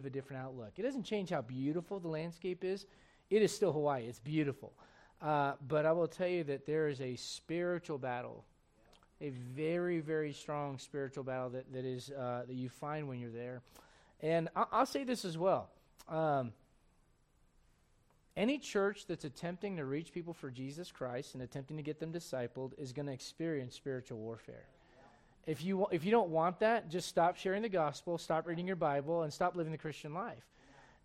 of a different outlook. It doesn't change how beautiful the landscape is. It is still Hawaii. It's beautiful. Uh, but I will tell you that there is a spiritual battle, a very, very strong spiritual battle that, that is uh, that you find when you're there. And I'll, I'll say this as well. Um, any church that's attempting to reach people for Jesus Christ and attempting to get them discipled is going to experience spiritual warfare. If you, if you don't want that, just stop sharing the gospel, stop reading your Bible, and stop living the Christian life.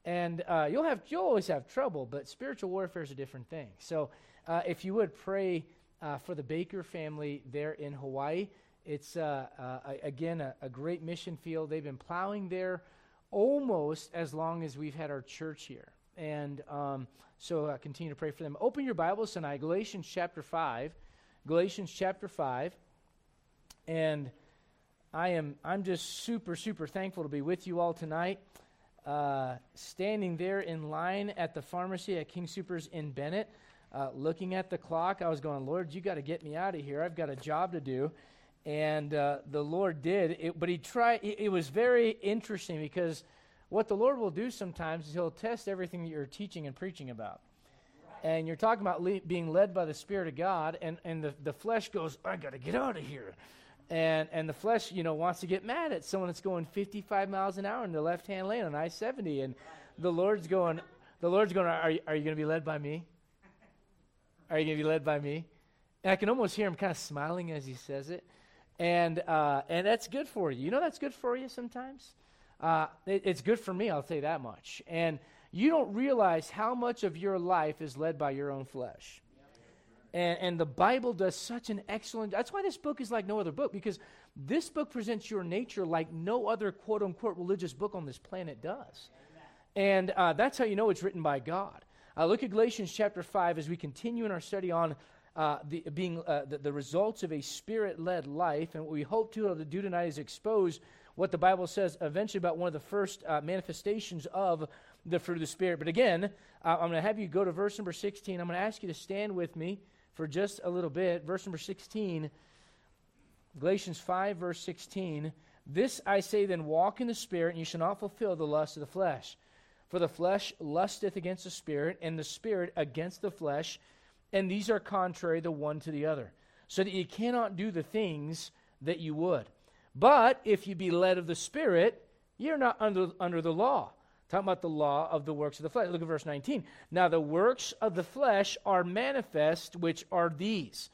And uh, you'll, have, you'll always have trouble, but spiritual warfare is a different thing. So uh, if you would pray uh, for the Baker family there in Hawaii, it's, uh, uh, again, a, a great mission field. They've been plowing there almost as long as we've had our church here. And um, so uh, continue to pray for them. Open your Bibles tonight, Galatians chapter 5. Galatians chapter 5. And I am I'm just super, super thankful to be with you all tonight. Uh, standing there in line at the pharmacy at King Soopers in Bennett, uh, looking at the clock, I was going, Lord, you got to get me out of here. I've got a job to do. And uh, the Lord did. It, but he tried, it, it was very interesting because what the Lord will do sometimes is He'll test everything that you're teaching and preaching about. And you're talking about le- being led by the Spirit of God, and, and the, the flesh goes, I got to get out of here. And, and the flesh, you know, wants to get mad at someone that's going 55 miles an hour in the left hand lane on I 70. And the Lord's going, the Lord's going, Are you, are you going to be led by me? Are you going to be led by me? And I can almost hear him kind of smiling as he says it. And, uh, and that's good for you. You know that's good for you sometimes? Uh, it, it's good for me, I'll say that much. And you don't realize how much of your life is led by your own flesh. And, and the Bible does such an excellent that's why this book is like no other book, because this book presents your nature like no other quote unquote religious book on this planet does. And uh, that's how you know it's written by God. Uh, look at Galatians chapter 5 as we continue in our study on uh, the, being uh, the, the, results of a spirit led life. And what we hope to do tonight is expose what the Bible says eventually about one of the first uh, manifestations of the fruit of the Spirit. But again, uh, I'm going to have you go to verse number 16. I'm going to ask you to stand with me for just a little bit. Verse number 16, Galatians 5, verse 16. This I say then, walk in the Spirit, and you shall not fulfill the lust of the flesh. For the flesh lusteth against the Spirit, and the Spirit against the flesh, and these are contrary the one to the other, so that you cannot do the things that you would. But if you be led of the Spirit, you're not under, under the law. Talking about the law of the works of the flesh. Look at verse 19. Now the works of the flesh are manifest, which are these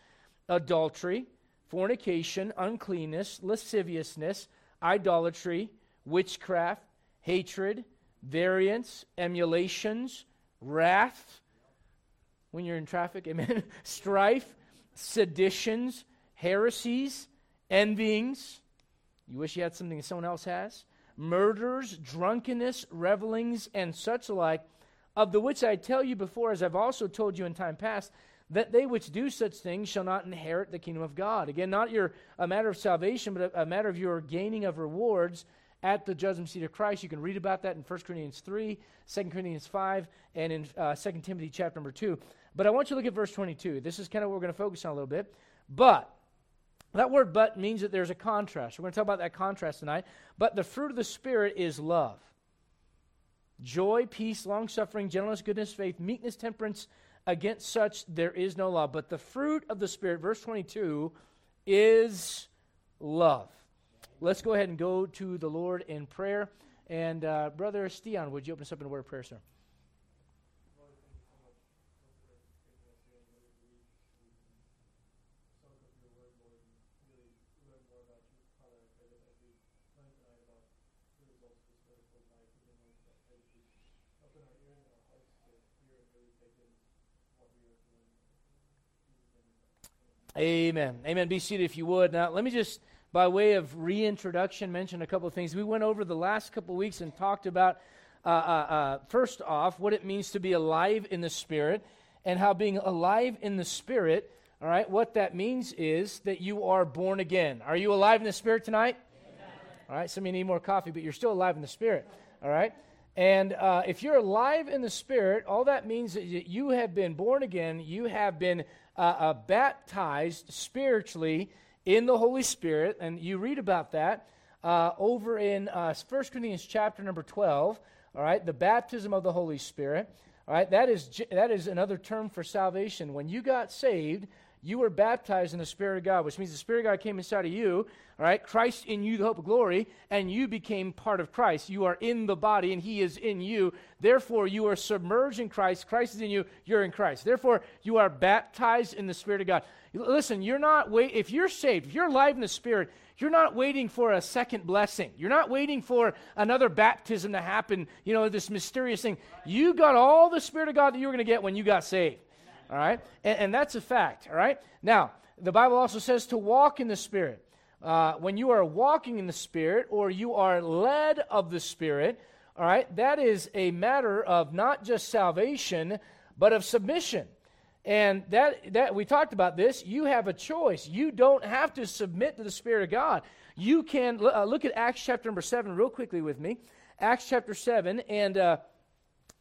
adultery, fornication, uncleanness, lasciviousness, idolatry, witchcraft, hatred, variance, emulations, wrath. When you're in traffic, amen. Strife, seditions, heresies, envyings you wish you had something that someone else has? Murders, drunkenness, revelings, and such like, of the which I tell you before, as I've also told you in time past, that they which do such things shall not inherit the kingdom of God. Again, not your a matter of salvation, but a, a matter of your gaining of rewards at the judgment seat of Christ. You can read about that in 1 Corinthians 3, 2 Corinthians 5, and in uh, 2 Timothy chapter number 2. But I want you to look at verse 22. This is kind of what we're going to focus on a little bit. But that word but means that there's a contrast. We're going to talk about that contrast tonight. But the fruit of the Spirit is love joy, peace, long suffering, gentleness, goodness, faith, meekness, temperance. Against such there is no law. But the fruit of the Spirit, verse 22, is love. Let's go ahead and go to the Lord in prayer. And uh, Brother Stian, would you open us up in a word of prayer, sir? Amen. Amen. Be seated if you would. Now, let me just, by way of reintroduction, mention a couple of things. We went over the last couple of weeks and talked about, uh, uh, uh, first off, what it means to be alive in the Spirit and how being alive in the Spirit, all right, what that means is that you are born again. Are you alive in the Spirit tonight? Amen. All right, some of you need more coffee, but you're still alive in the Spirit. All right? And uh, if you're alive in the Spirit, all that means is that you have been born again, you have been uh, uh, baptized spiritually in the Holy Spirit, and you read about that. uh, over in uh, 1 Corinthians chapter number 12, all right, the baptism of the Holy Spirit. All right, that is, that is another term for salvation. When you got saved, you were baptized in the Spirit of God, which means the Spirit of God came inside of you, all right? Christ in you, the hope of glory, and you became part of Christ. You are in the body, and He is in you. Therefore, you are submerged in Christ. Christ is in you. You're in Christ. Therefore, you are baptized in the Spirit of God. Listen, you're not wait. If you're saved, if you're alive in the Spirit, you're not waiting for a second blessing. You're not waiting for another baptism to happen. You know this mysterious thing. You got all the Spirit of God that you were going to get when you got saved. All right? And, and, that's a fact. All right? Now, the Bible also says to walk in the Spirit. Uh, when you are walking in the Spirit or you are led of the Spirit, all right, that is a matter of not just salvation, but of submission. And that, that we talked about this. You have a choice. You don't have to submit to the Spirit of God. You can uh, look at Acts chapter number 7 real quickly with me. Acts chapter 7, and uh,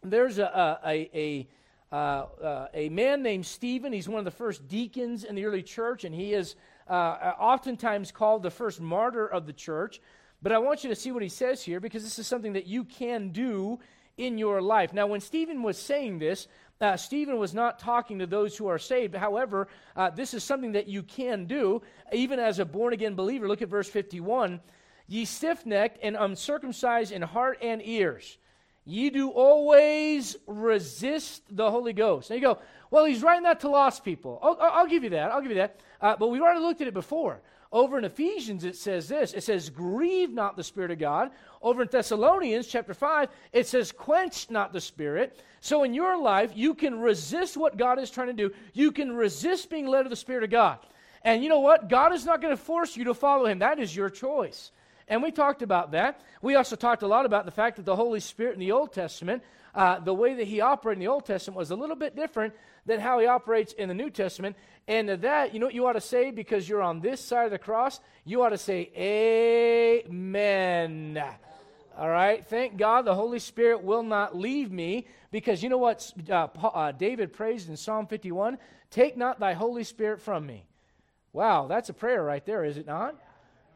there's a, a, a uh, uh, a man named Stephen. He's one of the first deacons in the early church, and he is uh, uh, oftentimes called the first martyr of the church. But I want you to see what he says here because this is something that you can do in your life. Now, when Stephen was saying this, uh, Stephen was not talking to those who are saved. However, uh, this is something that you can do even as a born again believer. Look at verse 51. Ye stiff necked and uncircumcised in heart and ears. Ye do always resist the Holy Ghost. Now you go, well, he's writing that to lost people. I'll, I'll give you that. I'll give you that. Uh, but we've already looked at it before. Over in Ephesians, it says this it says, Grieve not the Spirit of God. Over in Thessalonians, chapter 5, it says, Quench not the Spirit. So in your life, you can resist what God is trying to do. You can resist being led of the Spirit of God. And you know what? God is not going to force you to follow Him. That is your choice. And we talked about that. We also talked a lot about the fact that the Holy Spirit in the Old Testament, uh, the way that he operated in the Old Testament was a little bit different than how he operates in the New Testament. And that, you know what you ought to say because you're on this side of the cross? You ought to say, Amen. All right. Thank God the Holy Spirit will not leave me because you know what uh, uh, David praised in Psalm 51? Take not thy Holy Spirit from me. Wow, that's a prayer right there, is it not?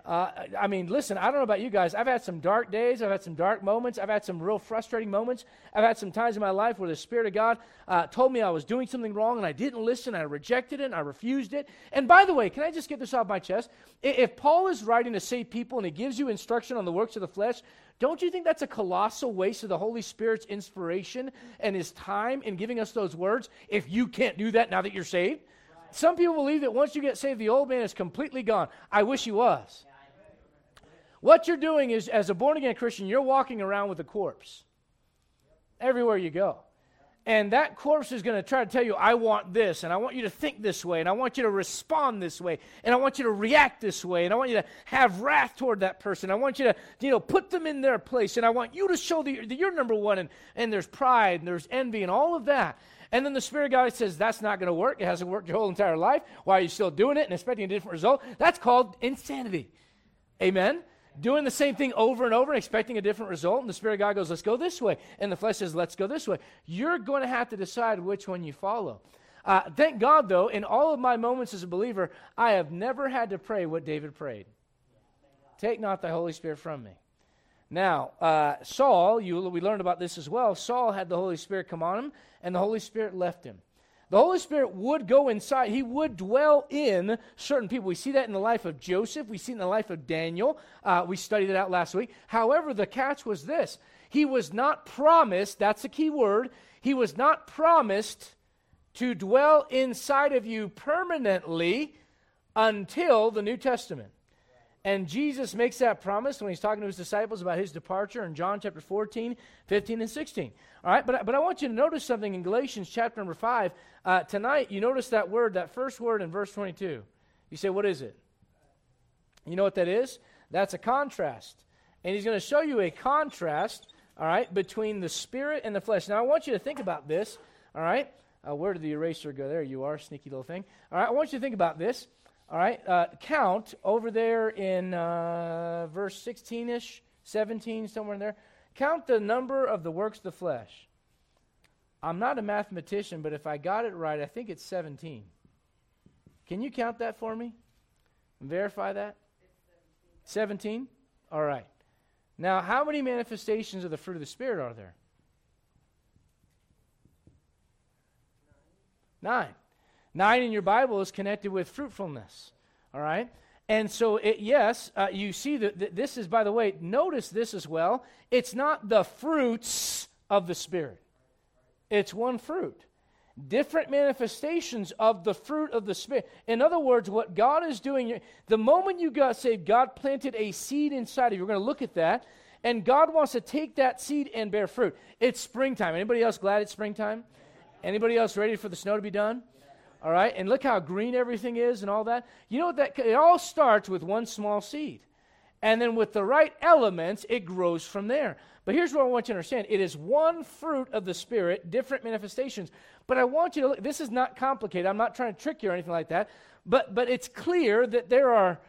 Uh, I mean, listen, I don't know about you guys. I've had some dark days. I've had some dark moments. I've had some real frustrating moments. I've had some times in my life where the Spirit of God uh, told me I was doing something wrong and I didn't listen. I rejected it and I refused it. And by the way, can I just get this off my chest? If Paul is writing to save people and he gives you instruction on the works of the flesh, don't you think that's a colossal waste of the Holy Spirit's inspiration and his time in giving us those words if you can't do that now that you're saved? Some people believe that once you get saved, the old man is completely gone. I wish he was. What you're doing is, as a born again Christian, you're walking around with a corpse everywhere you go. And that corpse is going to try to tell you, I want this, and I want you to think this way, and I want you to respond this way, and I want you to react this way, and I want you to have wrath toward that person. I want you to, you know, put them in their place, and I want you to show that you're number one, and, and there's pride, and there's envy, and all of that. And then the Spirit of God says, that's not going to work. It hasn't worked your whole entire life. Why are you still doing it and expecting a different result? That's called insanity. Amen? Doing the same thing over and over and expecting a different result. And the Spirit of God goes, let's go this way. And the flesh says, let's go this way. You're going to have to decide which one you follow. Uh, thank God, though, in all of my moments as a believer, I have never had to pray what David prayed Take not the Holy Spirit from me. Now, uh, Saul, you, we learned about this as well. Saul had the Holy Spirit come on him, and the Holy Spirit left him. The Holy Spirit would go inside, He would dwell in certain people. We see that in the life of Joseph, we see it in the life of Daniel. Uh, we studied it out last week. However, the catch was this He was not promised, that's a key word, He was not promised to dwell inside of you permanently until the New Testament. And Jesus makes that promise when he's talking to his disciples about his departure in John chapter 14, 15, and 16. All right, but, but I want you to notice something in Galatians chapter number 5. Uh, tonight, you notice that word, that first word in verse 22. You say, what is it? You know what that is? That's a contrast. And he's going to show you a contrast, all right, between the spirit and the flesh. Now, I want you to think about this, all right? Uh, where did the eraser go? There you are, sneaky little thing. All right, I want you to think about this. All right, uh, count over there in uh, verse 16 ish, 17, somewhere in there. Count the number of the works of the flesh. I'm not a mathematician, but if I got it right, I think it's 17. Can you count that for me? Verify that? 17. All right. Now, how many manifestations of the fruit of the Spirit are there? Nine. Nine in your Bible is connected with fruitfulness. All right? And so, it, yes, uh, you see that th- this is, by the way, notice this as well. It's not the fruits of the Spirit, it's one fruit. Different manifestations of the fruit of the Spirit. In other words, what God is doing, the moment you got saved, God planted a seed inside of you. We're going to look at that. And God wants to take that seed and bear fruit. It's springtime. Anybody else glad it's springtime? Anybody else ready for the snow to be done? All right, and look how green everything is and all that. You know what that it all starts with one small seed. And then with the right elements, it grows from there. But here's what I want you to understand it is one fruit of the Spirit, different manifestations. But I want you to look, this is not complicated. I'm not trying to trick you or anything like that. But, but it's clear that there are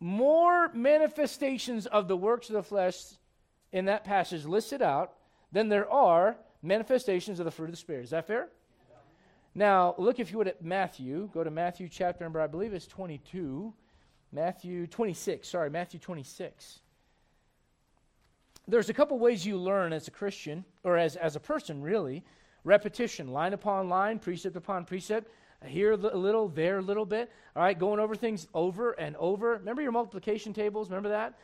more manifestations of the works of the flesh in that passage listed out than there are manifestations of the fruit of the Spirit. Is that fair? Now, look if you would at Matthew. Go to Matthew chapter number, I believe it's 22. Matthew 26, sorry, Matthew 26. There's a couple ways you learn as a Christian, or as, as a person, really. Repetition, line upon line, precept upon precept. Here a little, there a little bit. All right, going over things over and over. Remember your multiplication tables? Remember that?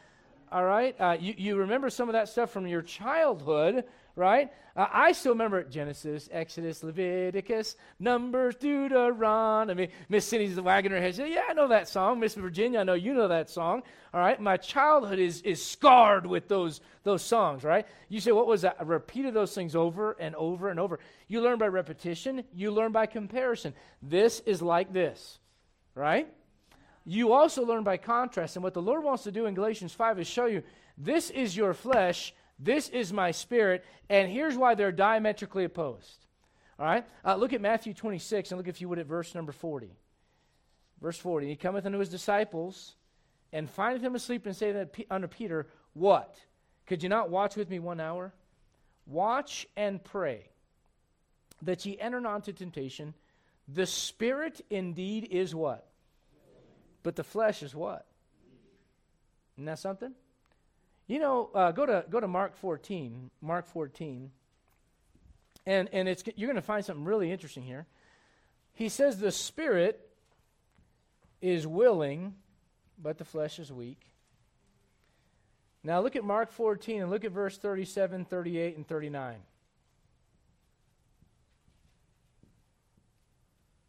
All right, uh, you, you remember some of that stuff from your childhood, right? Uh, I still remember Genesis, Exodus, Leviticus, Numbers, Deuteronomy. Miss Cindy's wagging her head. Yeah, I know that song. Miss Virginia, I know you know that song. All right, my childhood is, is scarred with those, those songs, right? You say, what was that? I repeated those things over and over and over. You learn by repetition, you learn by comparison. This is like this, right? You also learn by contrast. And what the Lord wants to do in Galatians 5 is show you this is your flesh this is my spirit, and here's why they're diametrically opposed. All right? Uh, look at Matthew 26 and look, if you would, at verse number 40. Verse 40 He cometh unto his disciples and findeth them asleep and saith unto Peter, What? Could you not watch with me one hour? Watch and pray that ye enter not into temptation. The spirit indeed is what? But the flesh is what? Isn't that something? You know, uh, go to go to Mark 14. Mark 14. And and it's you're going to find something really interesting here. He says the spirit is willing, but the flesh is weak. Now look at Mark 14 and look at verse 37, 38, and 39.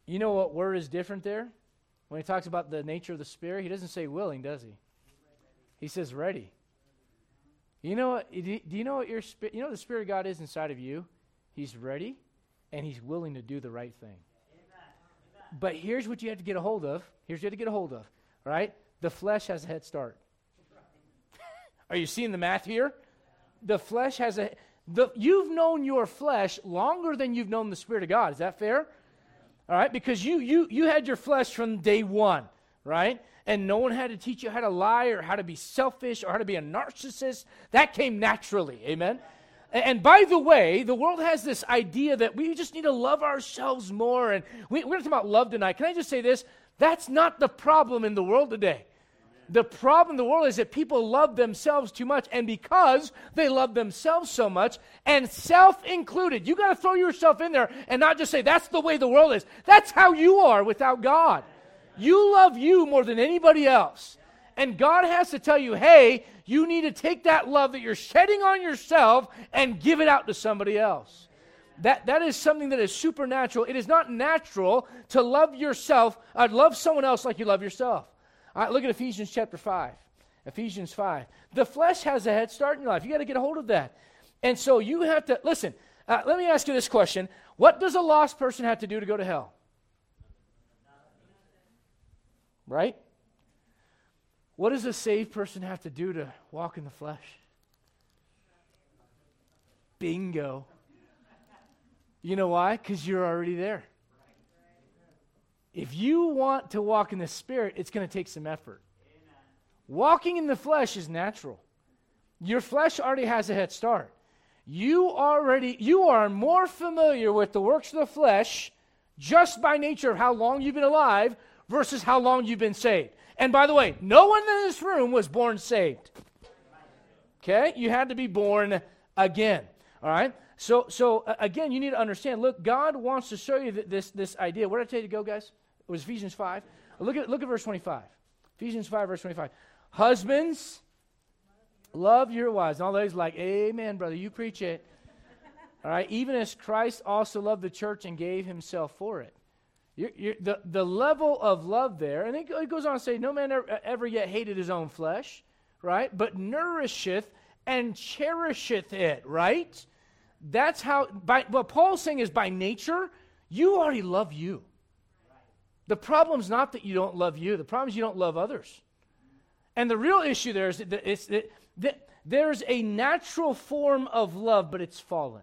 You know what word is different there? When he talks about the nature of the spirit, he doesn't say willing, does he? He says ready. You know what? Do you know what your spirit? You know the Spirit of God is inside of you. He's ready, and He's willing to do the right thing. But here's what you have to get a hold of. Here's what you have to get a hold of. Right? The flesh has a head start. Are you seeing the math here? The flesh has a. The, you've known your flesh longer than you've known the Spirit of God. Is that fair? All right, because you you you had your flesh from day one, right? and no one had to teach you how to lie or how to be selfish or how to be a narcissist. That came naturally. Amen. And by the way, the world has this idea that we just need to love ourselves more. And we, are going to talk about love tonight. Can I just say this? That's not the problem in the world today. The problem in the world is that people love themselves too much. And because they love themselves so much, and self included, you got to throw yourself in there and not just say, that's the way the world is. That's how you are without God. You love you more than anybody else. And God has to tell you, hey, you need to take that love that you're shedding on yourself and give it out to somebody else. That, that is something that is supernatural. It is not natural to love yourself, uh, love someone else like you love yourself. Right, look at Ephesians chapter 5. Ephesians 5. The flesh has a head start in your life. You got to get a hold of that. And so you have to, listen, uh, let me ask you this question What does a lost person have to do to go to hell? Right? What does a saved person have to do to walk in the flesh? Bingo. You know why? Because you're already there. If you want to walk in the Spirit, it's going to take some effort. Amen. Walking in the flesh is natural. Your flesh already has a head start. You already you are more familiar with the works of the flesh just by nature of how long you've been alive versus how long you've been saved. And by the way, no one in this room was born saved. Okay? You had to be born again. All right? So, so again, you need to understand. Look, God wants to show you this, this idea. Where did I tell you to go, guys? It was Ephesians 5. Look at, look at verse 25. Ephesians 5, verse 25. Husbands, love your wives. And all those like, Amen, brother. You preach it. All right? Even as Christ also loved the church and gave himself for it. You're, you're, the, the level of love there, and it, goes on to say, No man ever, ever yet hated his own flesh, right? But nourisheth and cherisheth it, right? That's how, by, what Paul's saying is by nature, you already love you. The problem's not that you don't love you, the problem is you don't love others. And the real issue there is that, it's, that, that there's a natural form of love, but it's fallen.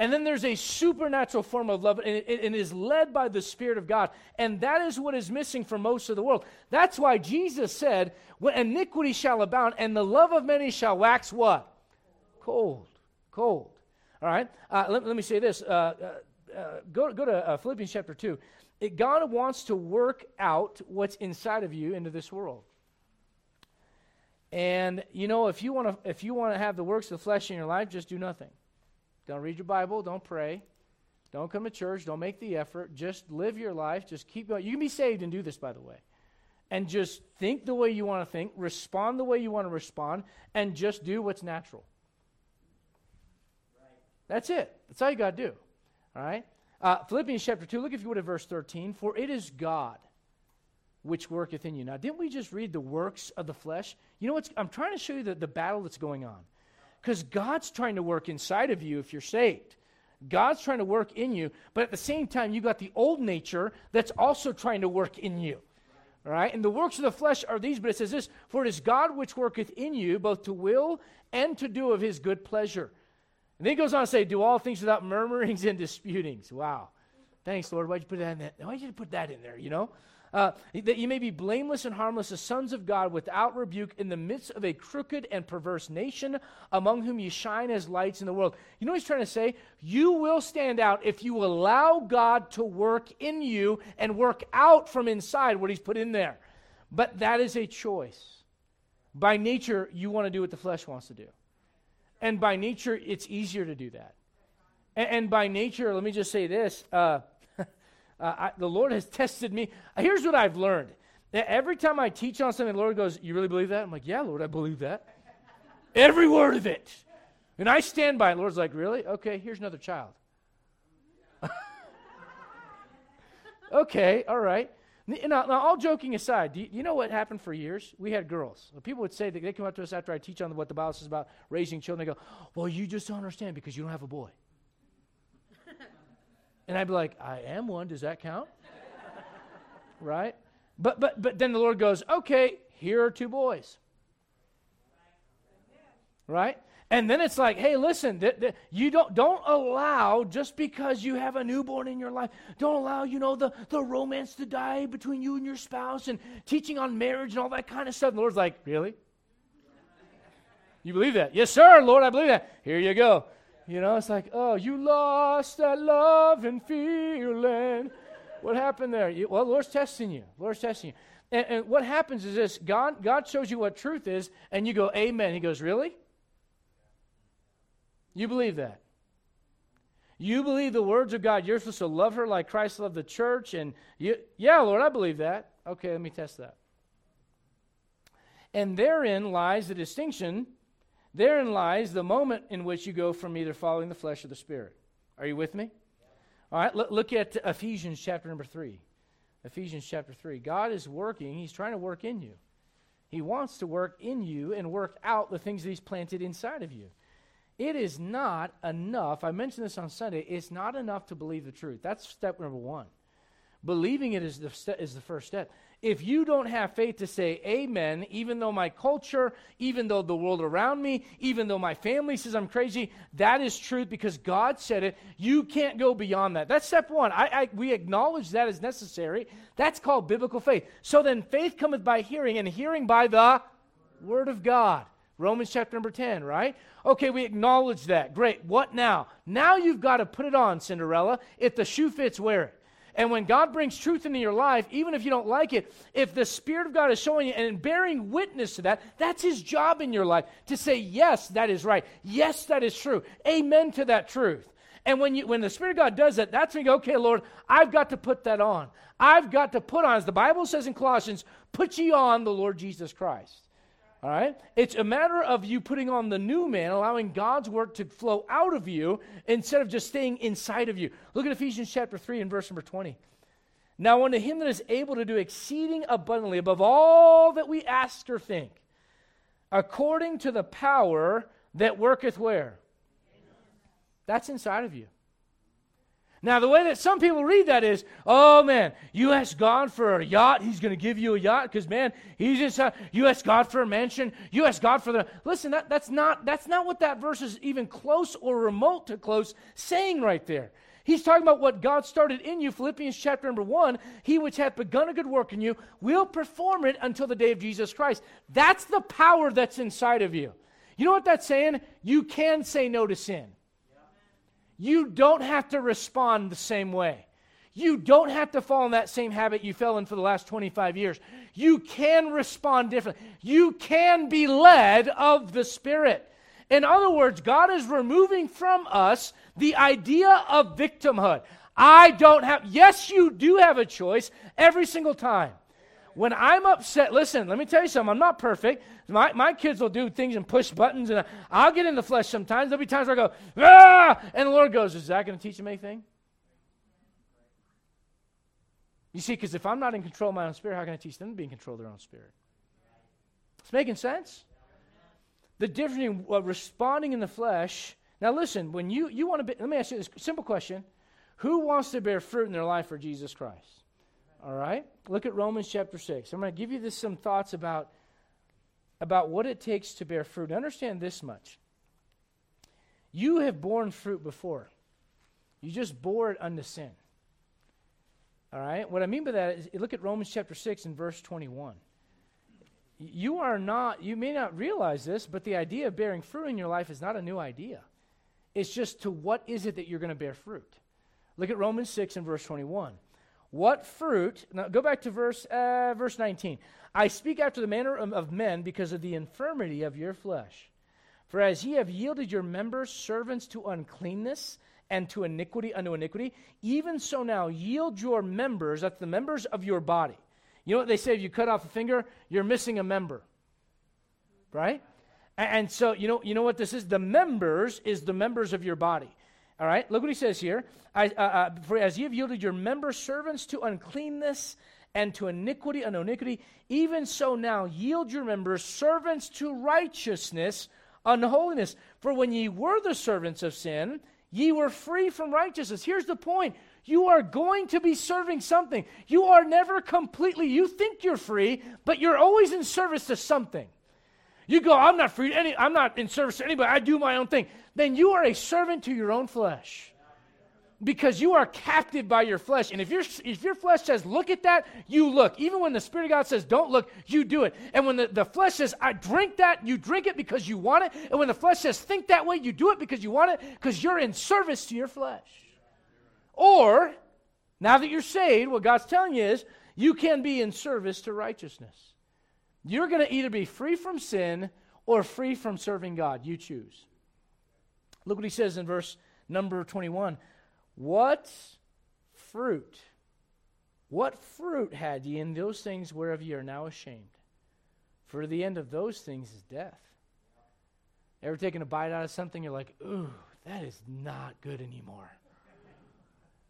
And then there's a supernatural form of love, and it, it is led by the Spirit of God. And that is what is missing for most of the world. That's why Jesus said, when iniquity shall abound, and the love of many shall wax what? Cold. Cold. All right? Uh, let, let, me say this. Uh, uh, uh go, go to uh, Philippians chapter 2. God wants to work out what's inside of you into this world. And you know, if you want to, if you want to have the works of the flesh in your life, just do nothing. Don't read your Bible. Don't pray. Don't come to church. Don't make the effort. Just live your life. Just keep going. You can be saved and do this, by the way. And just think the way you want to think, respond the way you want to respond, and just do what's natural. That's it. That's all you got to do. All right? Uh, Philippians chapter 2, look if you would at verse 13. For it is God which worketh in you. Now, didn't we just read the works of the flesh? You know what? I'm trying to show you the, the battle that's going on. Because God's trying to work inside of you if you're saved. God's trying to work in you, but at the same time, you got the old nature that's also trying to work in you. All right? And the works of the flesh are these, but it says this For it is God which worketh in you both to will and to do of his good pleasure. And then he goes on to say, Do all things without murmurings and disputings. Wow. Thanks, Lord. Why'd you put that in there? Why'd you put that in there, you know? Uh, that you may be blameless and harmless as sons of God without rebuke in the midst of a crooked and perverse nation among whom you shine as lights in the world. You know what he's trying to say? You will stand out if you allow God to work in you and work out from inside what he's put in there. But that is a choice. By nature, you want to do what the flesh wants to do. And by nature, it's easier to do that. And, and by nature, let me just say this uh, uh, I, the Lord has tested me. Here's what I've learned. Every time I teach on something, the Lord goes, You really believe that? I'm like, Yeah, Lord, I believe that. Every word of it. And I stand by it. The Lord's like, Really? Okay, here's another child. okay, all right. Now, now, all joking aside, do you, you, know what happened for years? We had girls. People would say that they come up to us after I teach on what the Bible says about raising children. They go, "Well, you just don't understand because you don't have a boy." and I'd be like, "I am one. Does that count?" right? But but but then the Lord goes, "Okay, here are two boys." Right? And then it's like, hey, listen, th- th- you don't don't allow just because you have a newborn in your life, don't allow you know the the romance to die between you and your spouse and teaching on marriage and all that kind of stuff. And the Lord's like, really? You believe that? Yes, sir, Lord, I believe that. Here you go. You know, it's like, oh, you lost that love and feeling. What happened there? You, well, the Lord's testing you. Lord's testing you. And, and what happens is this: God God shows you what truth is, and you go, Amen. He goes, really? You believe that? You believe the words of God. You're supposed to love her like Christ loved the church. And you, yeah, Lord, I believe that. Okay, let me test that. And therein lies the distinction. Therein lies the moment in which you go from either following the flesh or the spirit. Are you with me? All right, look, at Ephesians chapter number 3. Ephesians chapter 3. God is working, He's trying to work in you. He wants to work in you and work out the things that He's planted inside of you. It is not enough. I mentioned this on Sunday. It's not enough to believe the truth. That's step number one. Believing it is the, ste- is the first step. If you don't have faith to say amen, even though my culture, even though the world around me, even though my family says I'm crazy, that is truth because God said it. You can't go beyond that. That's step one. I, I, we acknowledge that is necessary. That's called biblical faith. So then faith cometh by hearing, and hearing by the word of God. Romans chapter number 10, right? Okay, we acknowledge that. Great. What now? Now you've got to put it on, Cinderella. If the shoe fits, wear it. And when God brings truth into your life, even if you don't like it, if the Spirit of God is showing you and bearing witness to that, that's His job in your life to say, yes, that is right. Yes, that is true. Amen to that truth. And when, you, when the Spirit of God does that, that's when you go, okay, Lord, I've got to put that on. I've got to put on, as the Bible says in Colossians, put ye on the Lord Jesus Christ. All right? It's a matter of you putting on the new man, allowing God's word to flow out of you instead of just staying inside of you. Look at Ephesians chapter 3 and verse number 20. Now, unto him that is able to do exceeding abundantly above all that we ask or think, according to the power that worketh where? That's inside of you. Now, the way that some people read that is, oh man, you ask God for a yacht, He's going to give you a yacht because man, He's just. Uh, you ask God for a mansion, you ask God for the. Listen, that, that's not that's not what that verse is even close or remote to close saying right there. He's talking about what God started in you, Philippians chapter number one. He which hath begun a good work in you will perform it until the day of Jesus Christ. That's the power that's inside of you. You know what that's saying? You can say no to sin. You don't have to respond the same way. You don't have to fall in that same habit you fell in for the last 25 years. You can respond differently. You can be led of the Spirit. In other words, God is removing from us the idea of victimhood. I don't have, yes, you do have a choice every single time. When I'm upset, listen, let me tell you something. I'm not perfect. My, my kids will do things and push buttons, and I'll get in the flesh sometimes. There'll be times where I go, ah! And the Lord goes, Is that going to teach them anything? You see, because if I'm not in control of my own spirit, how can I teach them to be in control of their own spirit? It's making sense? The difference in uh, responding in the flesh. Now, listen, when you, you want to be, let me ask you this simple question Who wants to bear fruit in their life for Jesus Christ? All right? Look at Romans chapter 6. I'm going to give you this some thoughts about about what it takes to bear fruit. Understand this much. You have borne fruit before. You just bore it unto sin. All right? What I mean by that is look at Romans chapter 6 and verse 21. You are not, you may not realize this, but the idea of bearing fruit in your life is not a new idea. It's just to what is it that you're going to bear fruit. Look at Romans 6 and verse 21. What fruit, now go back to verse, uh, verse 19. I speak after the manner of men because of the infirmity of your flesh. For as ye have yielded your members servants to uncleanness and to iniquity unto iniquity, even so now yield your members, that's the members of your body. You know what they say if you cut off a finger, you're missing a member. Right? And, and so you know, you know what this is? The members is the members of your body. All right, look what he says here. I, uh, uh, for as ye have yielded your members servants to uncleanness and to iniquity and iniquity, even so now yield your members servants to righteousness unto holiness. For when ye were the servants of sin, ye were free from righteousness. Here's the point. You are going to be serving something. You are never completely, you think you're free, but you're always in service to something. You go, I'm not free, any, I'm not in service to anybody, I do my own thing. Then you are a servant to your own flesh because you are captive by your flesh. And if, your if your flesh says, look at that, you look. Even when the Spirit of God says, don't look, you do it. And when the, the flesh says, I drink that, you drink it because you want it. And when the flesh says, think that way, you do it because you want it, because you're in service to your flesh. Or, now that you're saved, what God's telling you is, you can be in service to righteousness. You're going to either be free from sin or free from serving God. You choose. Look what he says in verse number 21. What fruit, what fruit had ye in those things whereof ye are now ashamed? For the end of those things is death. Ever taken a bite out of something, you're like, ooh, that is not good anymore.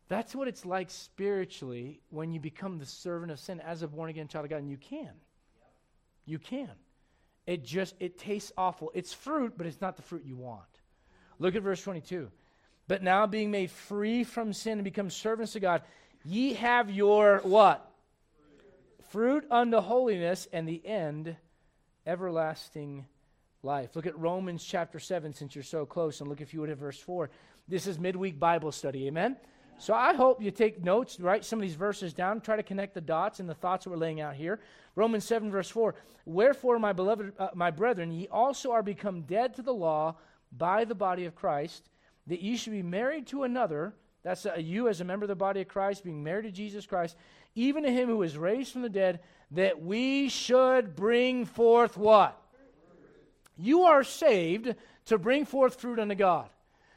That's what it's like spiritually when you become the servant of sin as a born again child of God, and you can. You can. It just it tastes awful. It's fruit, but it's not the fruit you want. Look at verse 22. But now being made free from sin and become servants to God, ye have your what? Fruit unto holiness and the end everlasting life. Look at Romans chapter 7 since you're so close and look if you would at verse 4. This is midweek Bible study. Amen. So I hope you take notes, write some of these verses down, try to connect the dots and the thoughts that we're laying out here. Romans 7 verse 4. Wherefore my beloved uh, my brethren, ye also are become dead to the law by the body of Christ that ye should be married to another, That's a, you as a member of the body of Christ, being married to Jesus Christ, even to him who is raised from the dead, that we should bring forth what? You are saved to bring forth fruit unto God.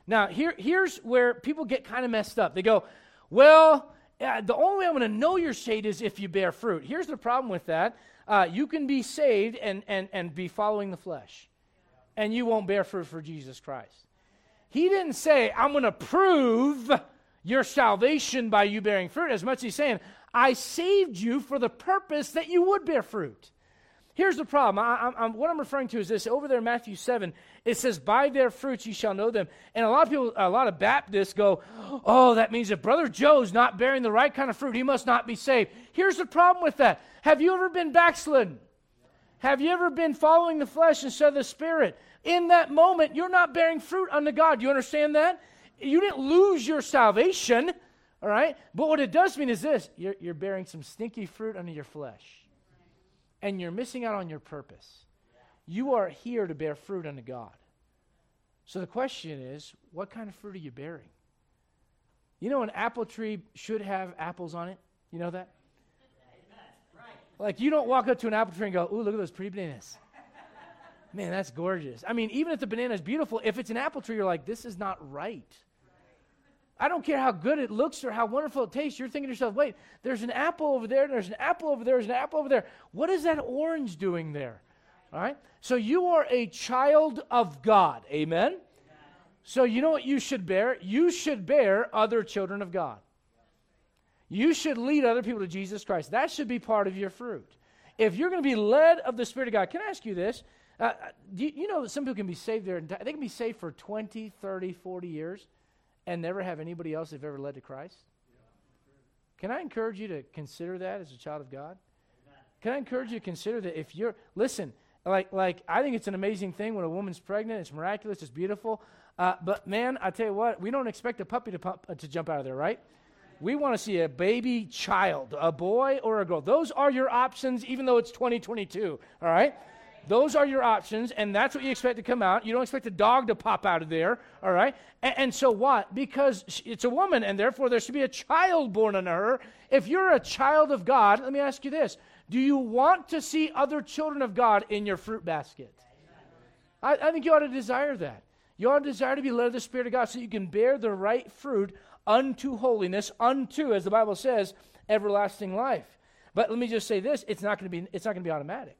Now, here, here's where people get kind of messed up. They go, well, the only way I'm going to know you're saved is if you bear fruit. Here's the problem with that. Uh, you can be saved and, and, and be following the flesh, and you won't bear fruit for Jesus Christ. He didn't say, I'm going to prove your salvation by you bearing fruit, as much as he's saying, I saved you for the purpose that you would bear fruit. Here's the problem. I, I, what I'm referring to is this. Over there in Matthew 7, it says, By their fruits you shall know them. And a lot of people, a lot of Baptists go, Oh, that means if Brother Joe's not bearing the right kind of fruit, he must not be saved. Here's the problem with that. Have you ever been backslidden? Have you ever been following the flesh instead of the spirit? In that moment, you're not bearing fruit unto God. You understand that? You didn't lose your salvation, all right? But what it does mean is this you're, you're bearing some stinky fruit under your flesh and you're missing out on your purpose. You are here to bear fruit unto God. So the question is, what kind of fruit are you bearing? You know, an apple tree should have apples on it. You know that? Like, you don't walk up to an apple tree and go, Ooh, look at those pretty bananas. Man, that's gorgeous. I mean, even if the banana is beautiful, if it's an apple tree, you're like, This is not right. I don't care how good it looks or how wonderful it tastes. You're thinking to yourself, wait, there's an apple over there, there's an apple over there, there's an apple over there. What is that orange doing there? All right? So you are a child of God. Amen? So you know what you should bear? You should bear other children of God. You should lead other people to Jesus Christ. That should be part of your fruit. If you're going to be led of the Spirit of God, can I ask you this? Uh, uh you, you know some people can be saved there, and they can be saved for 20, 30, 40 years and never have anybody else they've ever led to Christ? Can I encourage you to consider that as a child of God? Can I encourage you to consider that if you're, listen, like, like I think it's an amazing thing when a woman's pregnant. It's miraculous. It's beautiful. Uh, but man, I tell you what, we don't expect a puppy to, pump, uh, to jump out of there, right? We want to see a baby child, a boy or a girl. Those are your options, even though it's 2022, all right? Those are your options, and that's what you expect to come out. You don't expect a dog to pop out of there, all right? And, and so what? Because it's a woman, and therefore there should be a child born unto her. If you're a child of God, let me ask you this Do you want to see other children of God in your fruit basket? I, I think you ought to desire that. You ought to desire to be led of the Spirit of God so you can bear the right fruit unto holiness, unto, as the Bible says, everlasting life. But let me just say this: it's not going to be it's not going to be automatic.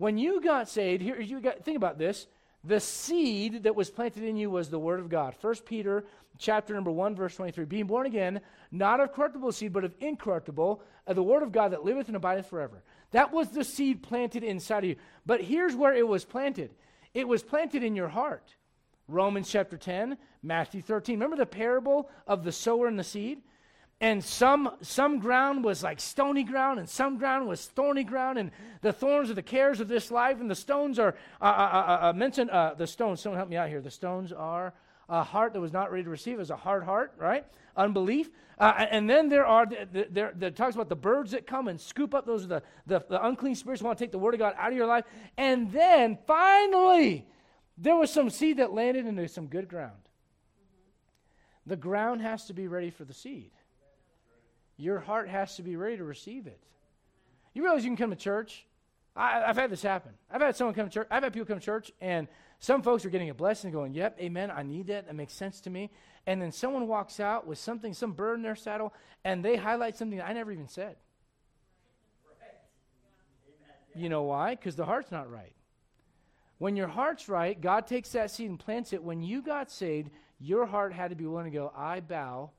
When you got saved, here you got think about this. The seed that was planted in you was the word of God. 1 Peter chapter number 1 verse 23. Being born again, not of corruptible seed, but of incorruptible, of the word of God that liveth and abideth forever. That was the seed planted inside of you. But here's where it was planted. It was planted in your heart. Romans chapter 10, Matthew 13. Remember the parable of the sower and the seed? And some some ground was like stony ground and some ground was thorny ground and the thorns are the cares of this life and the stones are uh, uh, uh, uh mentioned uh, the stones. Someone help me out here. The stones are a heart that was not ready to receive. Is a hard heart right? Unbelief. Uh, and then there are the, there that talks about the birds that come and scoop up those are the, the, the unclean spirits want to take the word of god out of your life. And then finally there was some seed that landed into some good ground. The ground has to be ready for the seed your heart has to be ready to receive it. You realize you can come to church? I, have had this happen. I've had someone come to church. I've had people come to church, and some folks are getting a blessing, going, "Yep, amen. I need that. That makes sense to me." And then someone walks out with something, some bird in their saddle, and they highlight something I never even said. You know why? Because the heart's not right. When your heart's right, God takes that seed and plants it. When you got saved, your heart had to be willing to go, I bow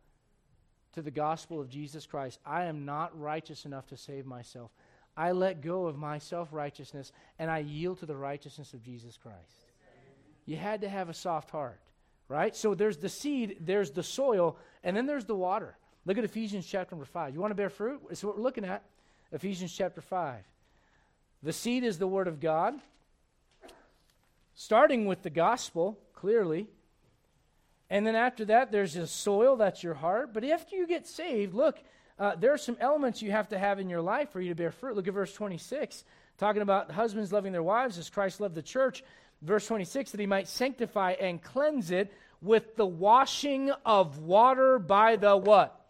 to the gospel of Jesus Christ. I am not righteous enough to save myself. I let go of my self righteousness and I yield to the righteousness of Jesus Christ. You had to have a soft heart, right? So there's the seed, there's the soil, and then there's the water. Look at Ephesians chapter number 5. You want to bear fruit? It's what we're looking at. Ephesians chapter 5. The seed is the word of God, starting with the gospel, clearly. And then after that, there's the soil, that's your heart. But after you get saved, look, uh, there are some elements you have to have in your life for you to bear fruit. Look at verse 26, talking about husbands loving their wives as Christ loved the church. Verse 26, that he might sanctify and cleanse it with the washing of water by the what?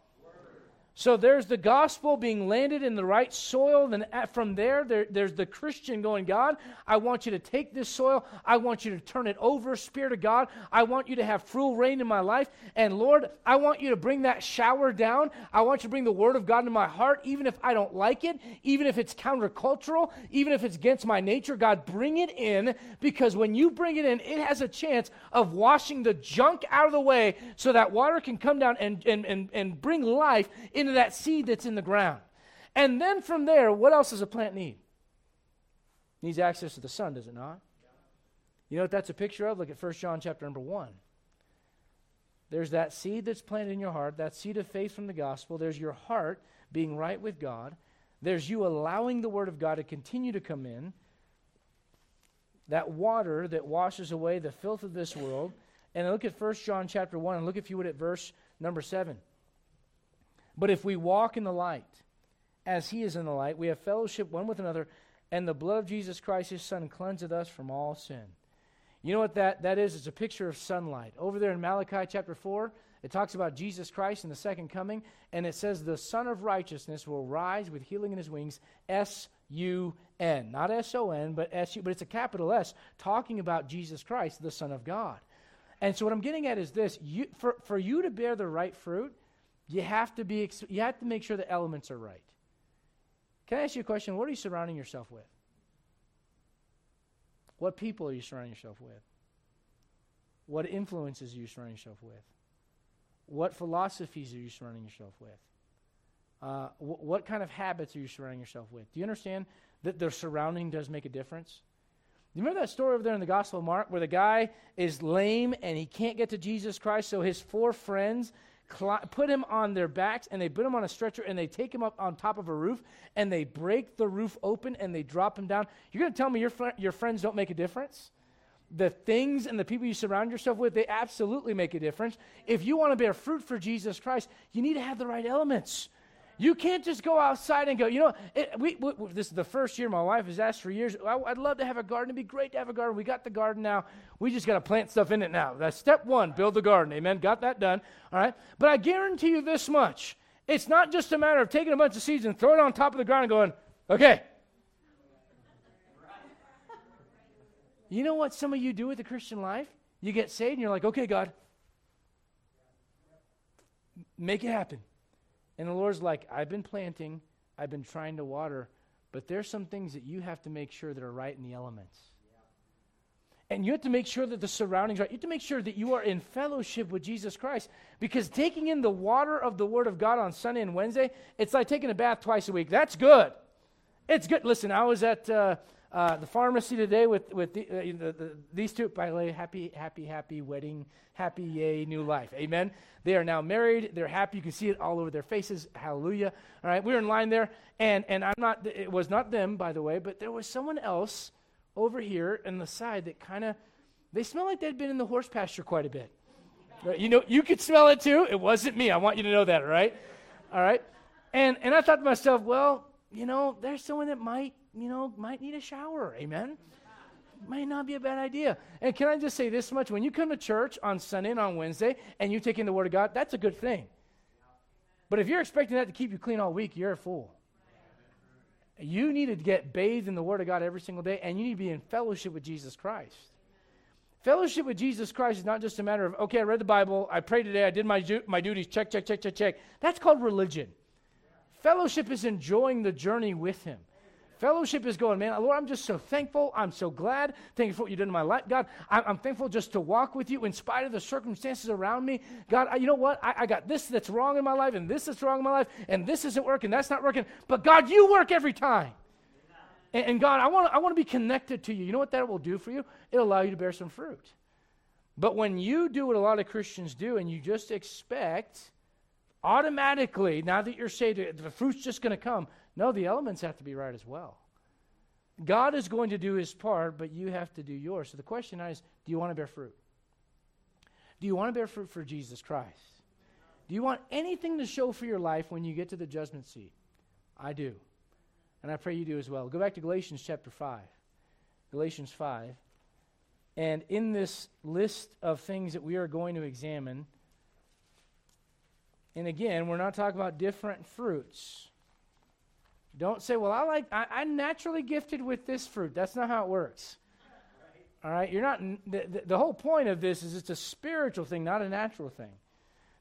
So there's the gospel being landed in the right soil. Then from there, there, there's the Christian going, God, I want you to take this soil. I want you to turn it over, Spirit of God. I want you to have full reign in my life. And Lord, I want you to bring that shower down. I want you to bring the word of God into my heart, even if I don't like it, even if it's countercultural, even if it's against my nature. God, bring it in because when you bring it in, it has a chance of washing the junk out of the way so that water can come down and, and, and, and bring life into that seed that's in the ground. And then from there, what else does a plant need? It needs access to the sun, does it not? You know what that's a picture of? Look at 1 John chapter number 1. There's that seed that's planted in your heart, that seed of faith from the gospel. There's your heart being right with God. There's you allowing the word of God to continue to come in. That water that washes away the filth of this world. And look at 1 John chapter 1 and look if you would at verse number 7. But if we walk in the light, as he is in the light, we have fellowship one with another, and the blood of Jesus Christ, his Sun, cleanseth us from all sin. You know what that, that is? It's a picture of sunlight. Over there in Malachi chapter 4, it talks about Jesus Christ and the second coming, and it says, The Son of Righteousness will rise with healing in his wings, S U N. Not S O N, but S U, but it's a capital S, talking about Jesus Christ, the Son of God. And so what I'm getting at is this you, for, for you to bear the right fruit, you have to be you have to make sure the elements are right. Can I ask you a question? What are you surrounding yourself with? What people are you surrounding yourself with? What influences are you surrounding yourself with? What philosophies are you surrounding yourself with? Uh, wh- what kind of habits are you surrounding yourself with? Do you understand that their surrounding does make a difference? You remember that story over there in the Gospel of Mark where the guy is lame and he can't get to Jesus Christ, so his four friends put him on their backs and they put him on a stretcher and they take him up on top of a roof and they break the roof open and they drop him down. You're going to tell me your, fr- your friends don't make a difference? The things and the people you surround yourself with, they absolutely make a difference. If you want to bear fruit for Jesus Christ, you need to have the right elements. You can't just go outside and go, you know, it, we, we, this is the first year my wife has asked for years. I, would love to have a garden. It'd be great to have a garden. We got the garden now. We just got to plant stuff in it now. That's step one build the garden. Amen. Got that done. All right. But I guarantee you this much it's not just a matter of taking a bunch of seeds and throwing it on top of the ground and going, okay. You know what some of you do with the Christian life? You get saved and you're like, okay, God, make it happen. And the Lord's like, I've been planting, I've been trying to water, but there's some things that you have to make sure that are right in the elements. And you have to make sure that the surroundings are right. You have to make sure that you are in fellowship with Jesus Christ. Because taking in the water of the Word of God on Sunday and Wednesday, it's like taking a bath twice a week. That's good. It's good. Listen, I was at uh, uh, the pharmacy today with, with the, uh, the, the, these two, by the way, happy, happy, happy wedding, happy, yay, new life. Amen. They are now married. They're happy. You can see it all over their faces. Hallelujah. All right. We were in line there, and, and I'm not, it was not them, by the way, but there was someone else over here in the side that kind of, they smell like they'd been in the horse pasture quite a bit. You know, you could smell it too. It wasn't me. I want you to know that, right? All right. And, and I thought to myself, well, you know, there's someone that might you know, might need a shower. Amen? Might not be a bad idea. And can I just say this much? When you come to church on Sunday and on Wednesday and you take in the Word of God, that's a good thing. But if you're expecting that to keep you clean all week, you're a fool. You need to get bathed in the Word of God every single day, and you need to be in fellowship with Jesus Christ. Fellowship with Jesus Christ is not just a matter of, okay, I read the Bible, I prayed today, I did my, my duties, check, check, check, check, check. That's called religion. Fellowship is enjoying the journey with Him. Fellowship is going, man, Lord, I'm just so thankful. I'm so glad. Thank you for what you did in my life. God, I'm, I'm, thankful just to walk with you in spite of the circumstances around me. God, I, you know what? I, I, got this that's wrong in my life, and this that's wrong in my life, and this isn't working, that's not working. But God, you work every time. And, and God, I want, I want to be connected to you. You know what that will do for you? It'll allow you to bear some fruit. But when you do what a lot of Christians do, and you just expect automatically, now that you're saved, the fruit's just going to come. No, the elements have to be right as well. God is going to do his part, but you have to do yours. So the question is do you want to bear fruit? Do you want to bear fruit for Jesus Christ? Do you want anything to show for your life when you get to the judgment seat? I do. And I pray you do as well. Go back to Galatians chapter 5. Galatians 5. And in this list of things that we are going to examine, and again, we're not talking about different fruits. Don't say, well, I like, I, I'm naturally gifted with this fruit. That's not how it works. All right? You're not, the, the, whole point of this is it's a spiritual thing, not a natural thing.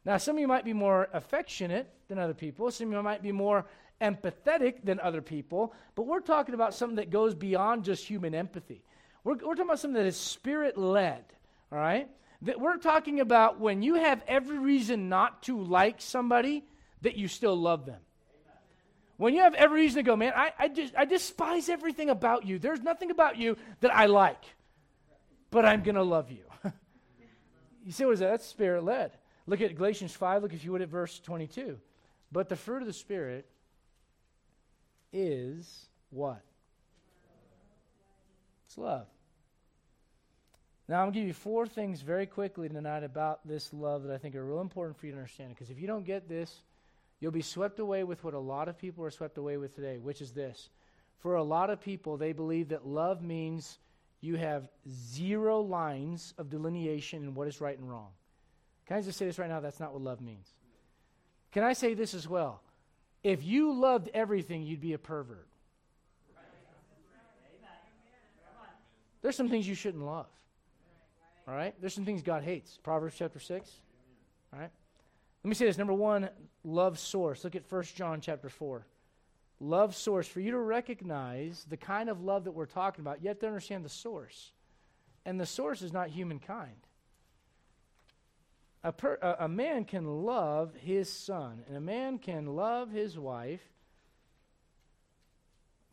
Now, some of you might be more affectionate than other people. Some of you might be more empathetic than other people. But we're talking about something that goes beyond just human empathy. We're, we're talking about something that is spirit led. All right? That we're talking about when you have every reason not to like somebody, that you still love them. When you have every reason to go, man, I, I, just, I despise everything about you. There's nothing about you that I like, but I'm going to love you. you see what is that? That's spirit led. Look at Galatians 5, look if you would at verse 22. But the fruit of the Spirit is what? It's love. Now, I'm going to give you four things very quickly tonight about this love that I think are real important for you to understand. Because if you don't get this, you'll be swept away with what a lot of people are swept away with today, which is this. For a lot of people, they believe that love means you have zero lines of delineation in what is right and wrong. Can I just say this right now? That's not what love means. Can I say this as well? If you loved everything, you'd be a pervert. There's some things you shouldn't love. All right? There's some things God hates. Proverbs chapter 6. All right? Let me say this. Number one, love source. Look at 1 John chapter 4. Love source. For you to recognize the kind of love that we're talking about, you have to understand the source. And the source is not humankind a, per, a, a man can love his son, and a man can love his wife,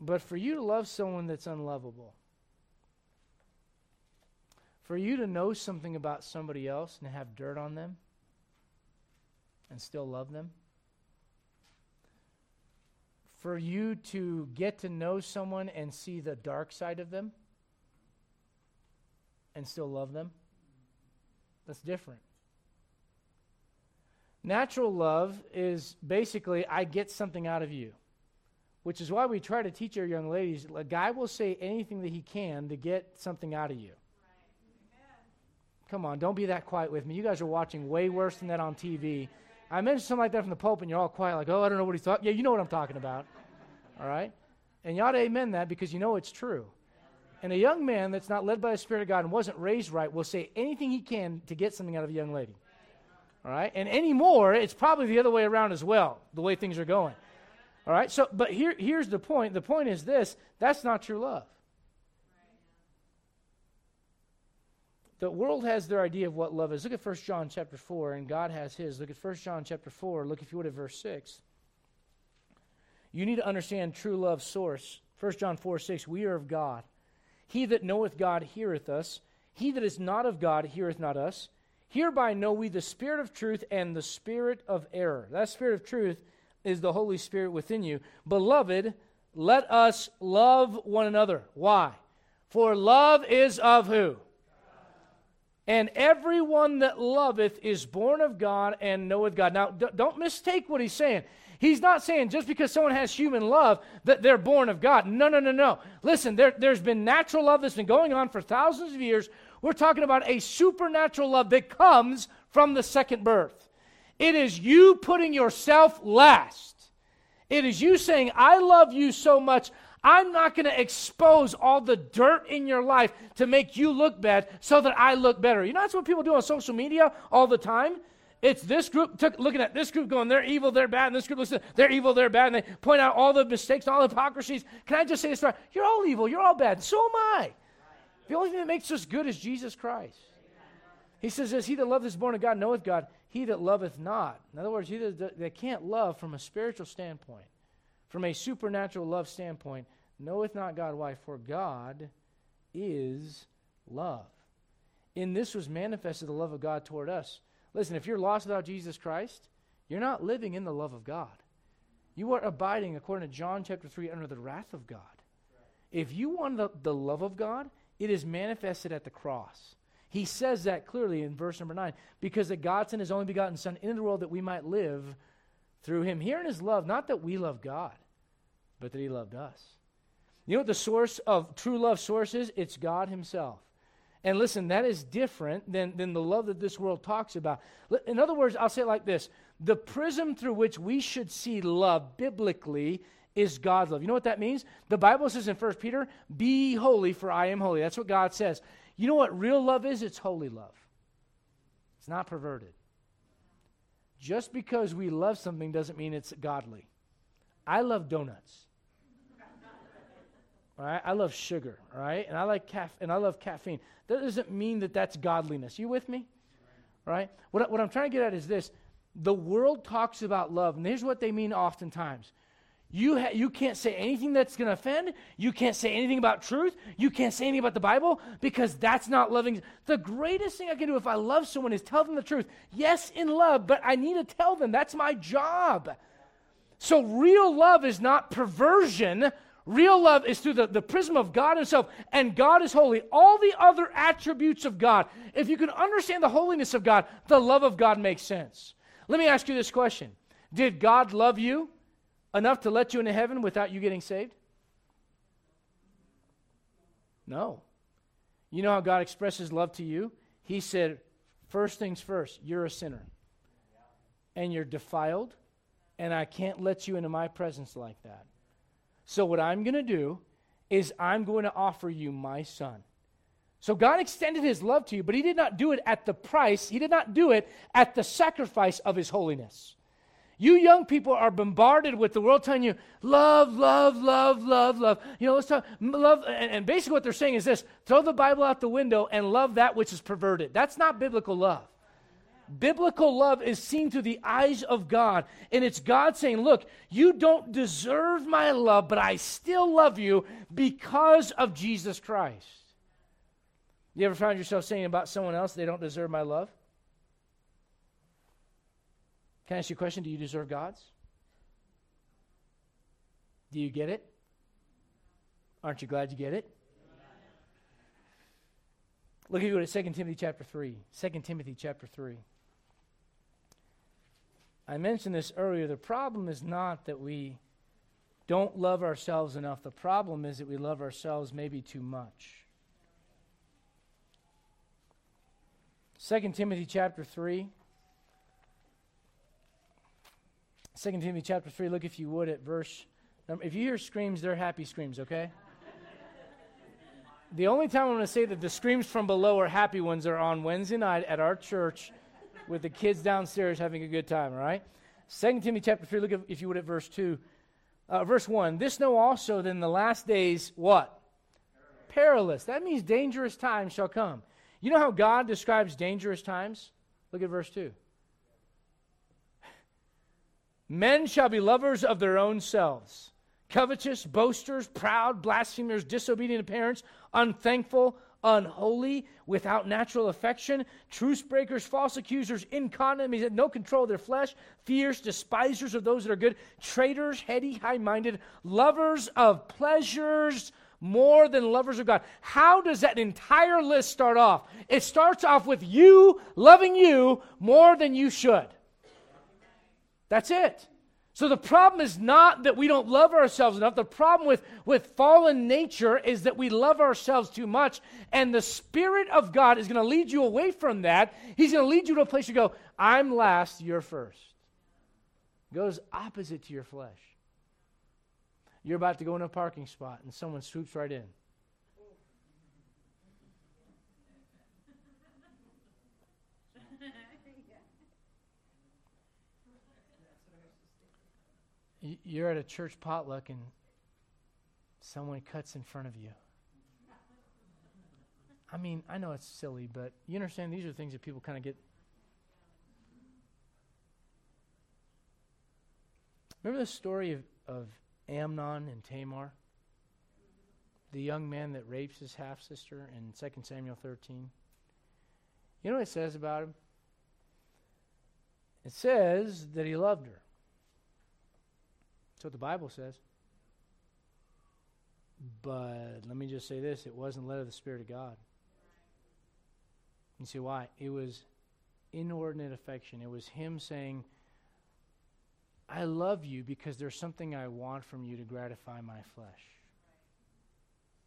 but for you to love someone that's unlovable, for you to know something about somebody else and have dirt on them and still love them, for you to get to know someone and see the dark side of them and still love them, that's different. Natural love is basically, I get something out of you, which is why we try to teach our young ladies a guy will say anything that he can to get something out of you. Come on, don't be that quiet with me. You guys are watching way worse than that on TV. I mentioned something like that from the Pope, and you're all quiet, like, oh, I don't know what he's talking. Yeah, you know what I'm talking about. All right? And you ought to amen that because you know it's true. And a young man that's not led by the Spirit of God and wasn't raised right will say anything he can to get something out of a young lady. All right? And anymore, it's probably the other way around as well, the way things are going. All right? So, but here, here's the point. The point is this that's not true love. The world has their idea of what love is. Look at 1 John chapter 4, and God has his. Look at 1 John chapter 4. Look, if you would, at verse 6. You need to understand true love's source. 1 John 4 6, we are of God. He that knoweth God heareth us. He that is not of God heareth not us. Hereby know we the spirit of truth and the spirit of error. That spirit of truth is the Holy Spirit within you. Beloved, let us love one another. Why? For love is of who? And everyone that loveth is born of God and knoweth God. Now, don't mistake what he's saying. He's not saying just because someone has human love that they're born of God. No, no, no, no. Listen, there, there's been natural love that's been going on for thousands of years we're talking about a supernatural love that comes from the second birth. It is you putting yourself last. It is you saying, I love you so much, I'm not going to expose all the dirt in your life to make you look bad so that I look better. You know, that's what people do on social media all the time. It's this group took, looking at this group going, they're evil, they're bad, and this group looks at they're evil, they're bad, and they point out all the mistakes, all the hypocrisies. Can I just say this right? You're all evil, you're all bad, so am I. The only thing that makes us good is Jesus Christ. He says this He that loveth is born of God knoweth God, he that loveth not. In other words, he that, that can't love from a spiritual standpoint, from a supernatural love standpoint, knoweth not God. Why? For God is love. In this was manifested the love of God toward us. Listen, if you're lost without Jesus Christ, you're not living in the love of God. You are abiding, according to John chapter 3, under the wrath of God. If you want the, the love of God, it is manifested at the cross. He says that clearly in verse number 9 because that God sent his only begotten Son into the world that we might live through him. Here in his love, not that we love God, but that he loved us. You know what the source of true love source is? It's God himself. And listen, that is different than, than the love that this world talks about. In other words, I'll say it like this the prism through which we should see love biblically is God's love. You know what that means? The Bible says in 1 Peter, Be holy, for I am holy. That's what God says. You know what real love is? It's holy love, it's not perverted. Just because we love something doesn't mean it's godly. I love donuts. Right? I love sugar, right? And I like caf- and I love caffeine. That doesn't mean that that's godliness. You with me? Right? What, what I'm trying to get at is this the world talks about love, and here's what they mean oftentimes. You, ha- you can't say anything that's going to offend. You can't say anything about truth. You can't say anything about the Bible because that's not loving. The greatest thing I can do if I love someone is tell them the truth. Yes, in love, but I need to tell them. That's my job. So, real love is not perversion. Real love is through the, the prism of God Himself, and God is holy. All the other attributes of God, if you can understand the holiness of God, the love of God makes sense. Let me ask you this question Did God love you enough to let you into heaven without you getting saved? No. You know how God expresses love to you? He said, First things first, you're a sinner. And you're defiled, and I can't let you into my presence like that. So, what I'm going to do is I'm going to offer you my son. So, God extended his love to you, but he did not do it at the price, he did not do it at the sacrifice of his holiness. You young people are bombarded with the world telling you, love, love, love, love, love. You know, let's talk, love. And, and basically, what they're saying is this throw the Bible out the window and love that which is perverted. That's not biblical love. Biblical love is seen through the eyes of God. And it's God saying, Look, you don't deserve my love, but I still love you because of Jesus Christ. You ever found yourself saying about someone else, they don't deserve my love? Can I ask you a question? Do you deserve God's? Do you get it? Aren't you glad you get it? Look at you at 2 Timothy chapter 3. 2 Timothy chapter 3. I mentioned this earlier. The problem is not that we don't love ourselves enough. The problem is that we love ourselves maybe too much. 2 Timothy chapter 3. 2 Timothy chapter 3, look if you would at verse. If you hear screams, they're happy screams, okay? the only time I'm going to say that the screams from below are happy ones are on Wednesday night at our church with the kids downstairs having a good time, all right? 2 Timothy chapter 3, look at, if you would at verse 2. Uh, verse 1 This know also that in the last days, what? Perilous. That means dangerous times shall come. You know how God describes dangerous times? Look at verse 2. Men shall be lovers of their own selves, covetous, boasters, proud, blasphemers, disobedient to parents, unthankful, unholy, without natural affection, truce breakers, false accusers, incontinent, means no control of their flesh, fierce, despisers of those that are good, traitors, heady, high minded, lovers of pleasures more than lovers of God. How does that entire list start off? It starts off with you loving you more than you should. That's it. So the problem is not that we don't love ourselves enough. The problem with, with fallen nature is that we love ourselves too much. And the Spirit of God is going to lead you away from that. He's going to lead you to a place you go, I'm last, you're first. Goes opposite to your flesh. You're about to go in a parking spot and someone swoops right in. You're at a church potluck and someone cuts in front of you. I mean, I know it's silly, but you understand these are things that people kind of get. Remember the story of, of Amnon and Tamar? The young man that rapes his half sister in 2 Samuel 13? You know what it says about him? It says that he loved her. That's what the Bible says. But let me just say this it wasn't led of the Spirit of God. You see why? It was inordinate affection. It was Him saying, I love you because there's something I want from you to gratify my flesh.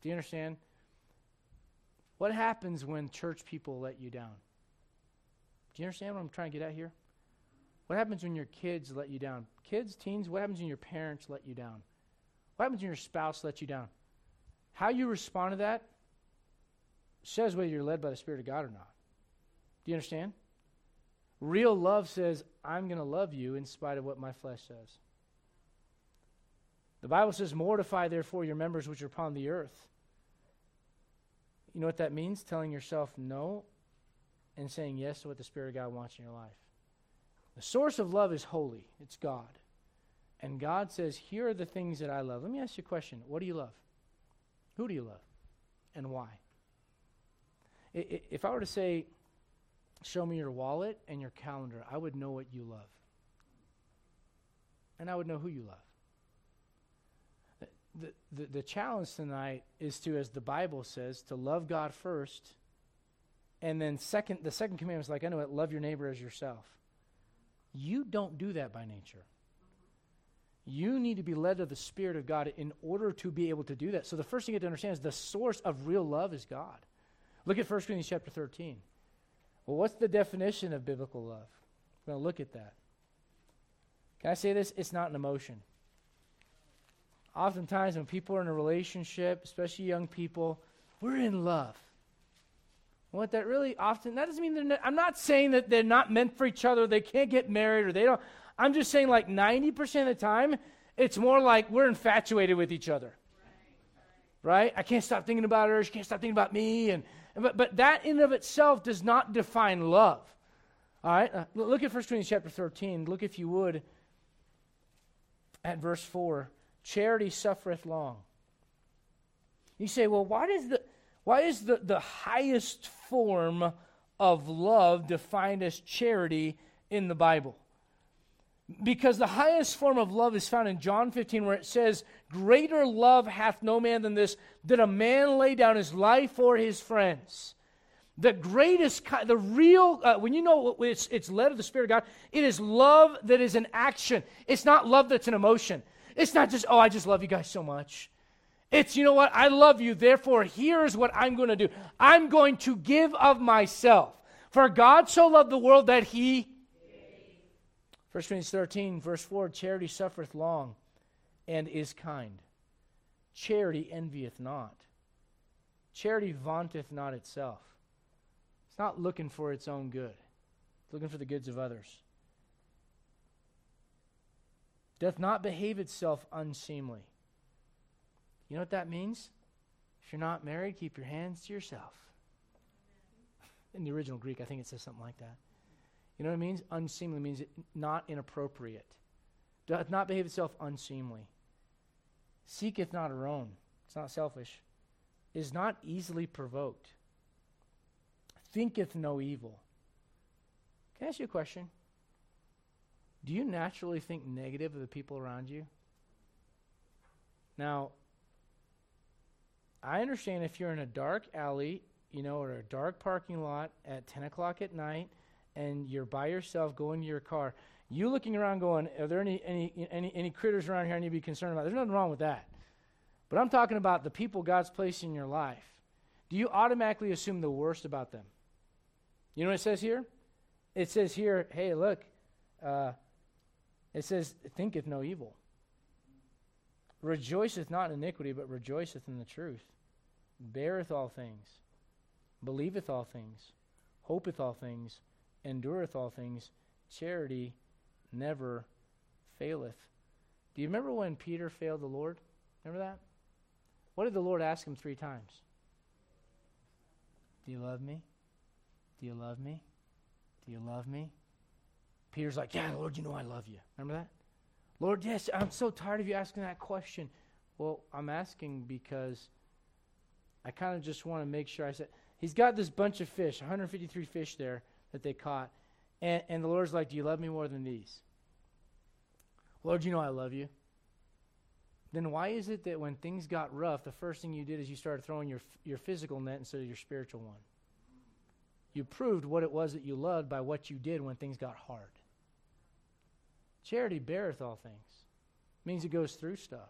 Do you understand? What happens when church people let you down? Do you understand what I'm trying to get at here? What happens when your kids let you down? Kids, teens, what happens when your parents let you down? What happens when your spouse lets you down? How you respond to that says whether you're led by the Spirit of God or not. Do you understand? Real love says, I'm going to love you in spite of what my flesh says. The Bible says, Mortify therefore your members which are upon the earth. You know what that means? Telling yourself no and saying yes to what the Spirit of God wants in your life. The source of love is holy, it's God. And God says, Here are the things that I love. Let me ask you a question What do you love? Who do you love? And why? If I were to say, Show me your wallet and your calendar, I would know what you love. And I would know who you love. The, the, the challenge tonight is to, as the Bible says, to love God first. And then second, the second commandment is like, I know it, love your neighbor as yourself. You don't do that by nature. You need to be led to the Spirit of God in order to be able to do that. So the first thing you have to understand is the source of real love is God. Look at 1 Corinthians chapter 13. Well, what's the definition of biblical love? We're going to look at that. Can I say this? It's not an emotion. Oftentimes, when people are in a relationship, especially young people, we're in love. What that really often, that doesn't mean they're, not, I'm not saying that they're not meant for each other, they can't get married, or they don't. I'm just saying, like 90% of the time, it's more like we're infatuated with each other. Right? I can't stop thinking about her, she can't stop thinking about me. And, but, but that in of itself does not define love. All right? Uh, look at 1 Corinthians chapter 13. Look, if you would, at verse 4. Charity suffereth long. You say, well, why does the why is the, the highest form of love defined as charity in the Bible? Because the highest form of love is found in John 15, where it says, Greater love hath no man than this, that a man lay down his life for his friends. The greatest, the real, uh, when you know it's, it's led of the Spirit of God, it is love that is an action. It's not love that's an emotion. It's not just, oh, I just love you guys so much. It's, you know what, I love you, therefore, here's what I'm going to do I'm going to give of myself. For God so loved the world that he. 1 Corinthians 13, verse 4 Charity suffereth long and is kind. Charity envieth not. Charity vaunteth not itself. It's not looking for its own good, it's looking for the goods of others. Doth not behave itself unseemly you know what that means? If you're not married, keep your hands to yourself. In the original Greek, I think it says something like that. You know what it means? Unseemly means not inappropriate. Doth not behave itself unseemly. Seeketh not her own. It's not selfish. Is not easily provoked. Thinketh no evil. Can I ask you a question? Do you naturally think negative of the people around you? Now, I understand if you're in a dark alley, you know, or a dark parking lot at 10 o'clock at night, and you're by yourself going to your car, you looking around going, are there any, any, any, any critters around here I need to be concerned about? There's nothing wrong with that. But I'm talking about the people God's placed in your life. Do you automatically assume the worst about them? You know what it says here? It says here, hey, look, uh, it says, thinketh no evil. Rejoiceth not in iniquity, but rejoiceth in the truth. Beareth all things, believeth all things, hopeth all things, endureth all things. Charity never faileth. Do you remember when Peter failed the Lord? Remember that? What did the Lord ask him three times? Do you love me? Do you love me? Do you love me? Peter's like, Yeah, Lord, you know I love you. Remember that? Lord, yes, I'm so tired of you asking that question. Well, I'm asking because I kind of just want to make sure I said, He's got this bunch of fish, 153 fish there that they caught. And, and the Lord's like, Do you love me more than these? Lord, you know I love you. Then why is it that when things got rough, the first thing you did is you started throwing your, your physical net instead of your spiritual one? You proved what it was that you loved by what you did when things got hard. Charity beareth all things. It means it goes through stuff.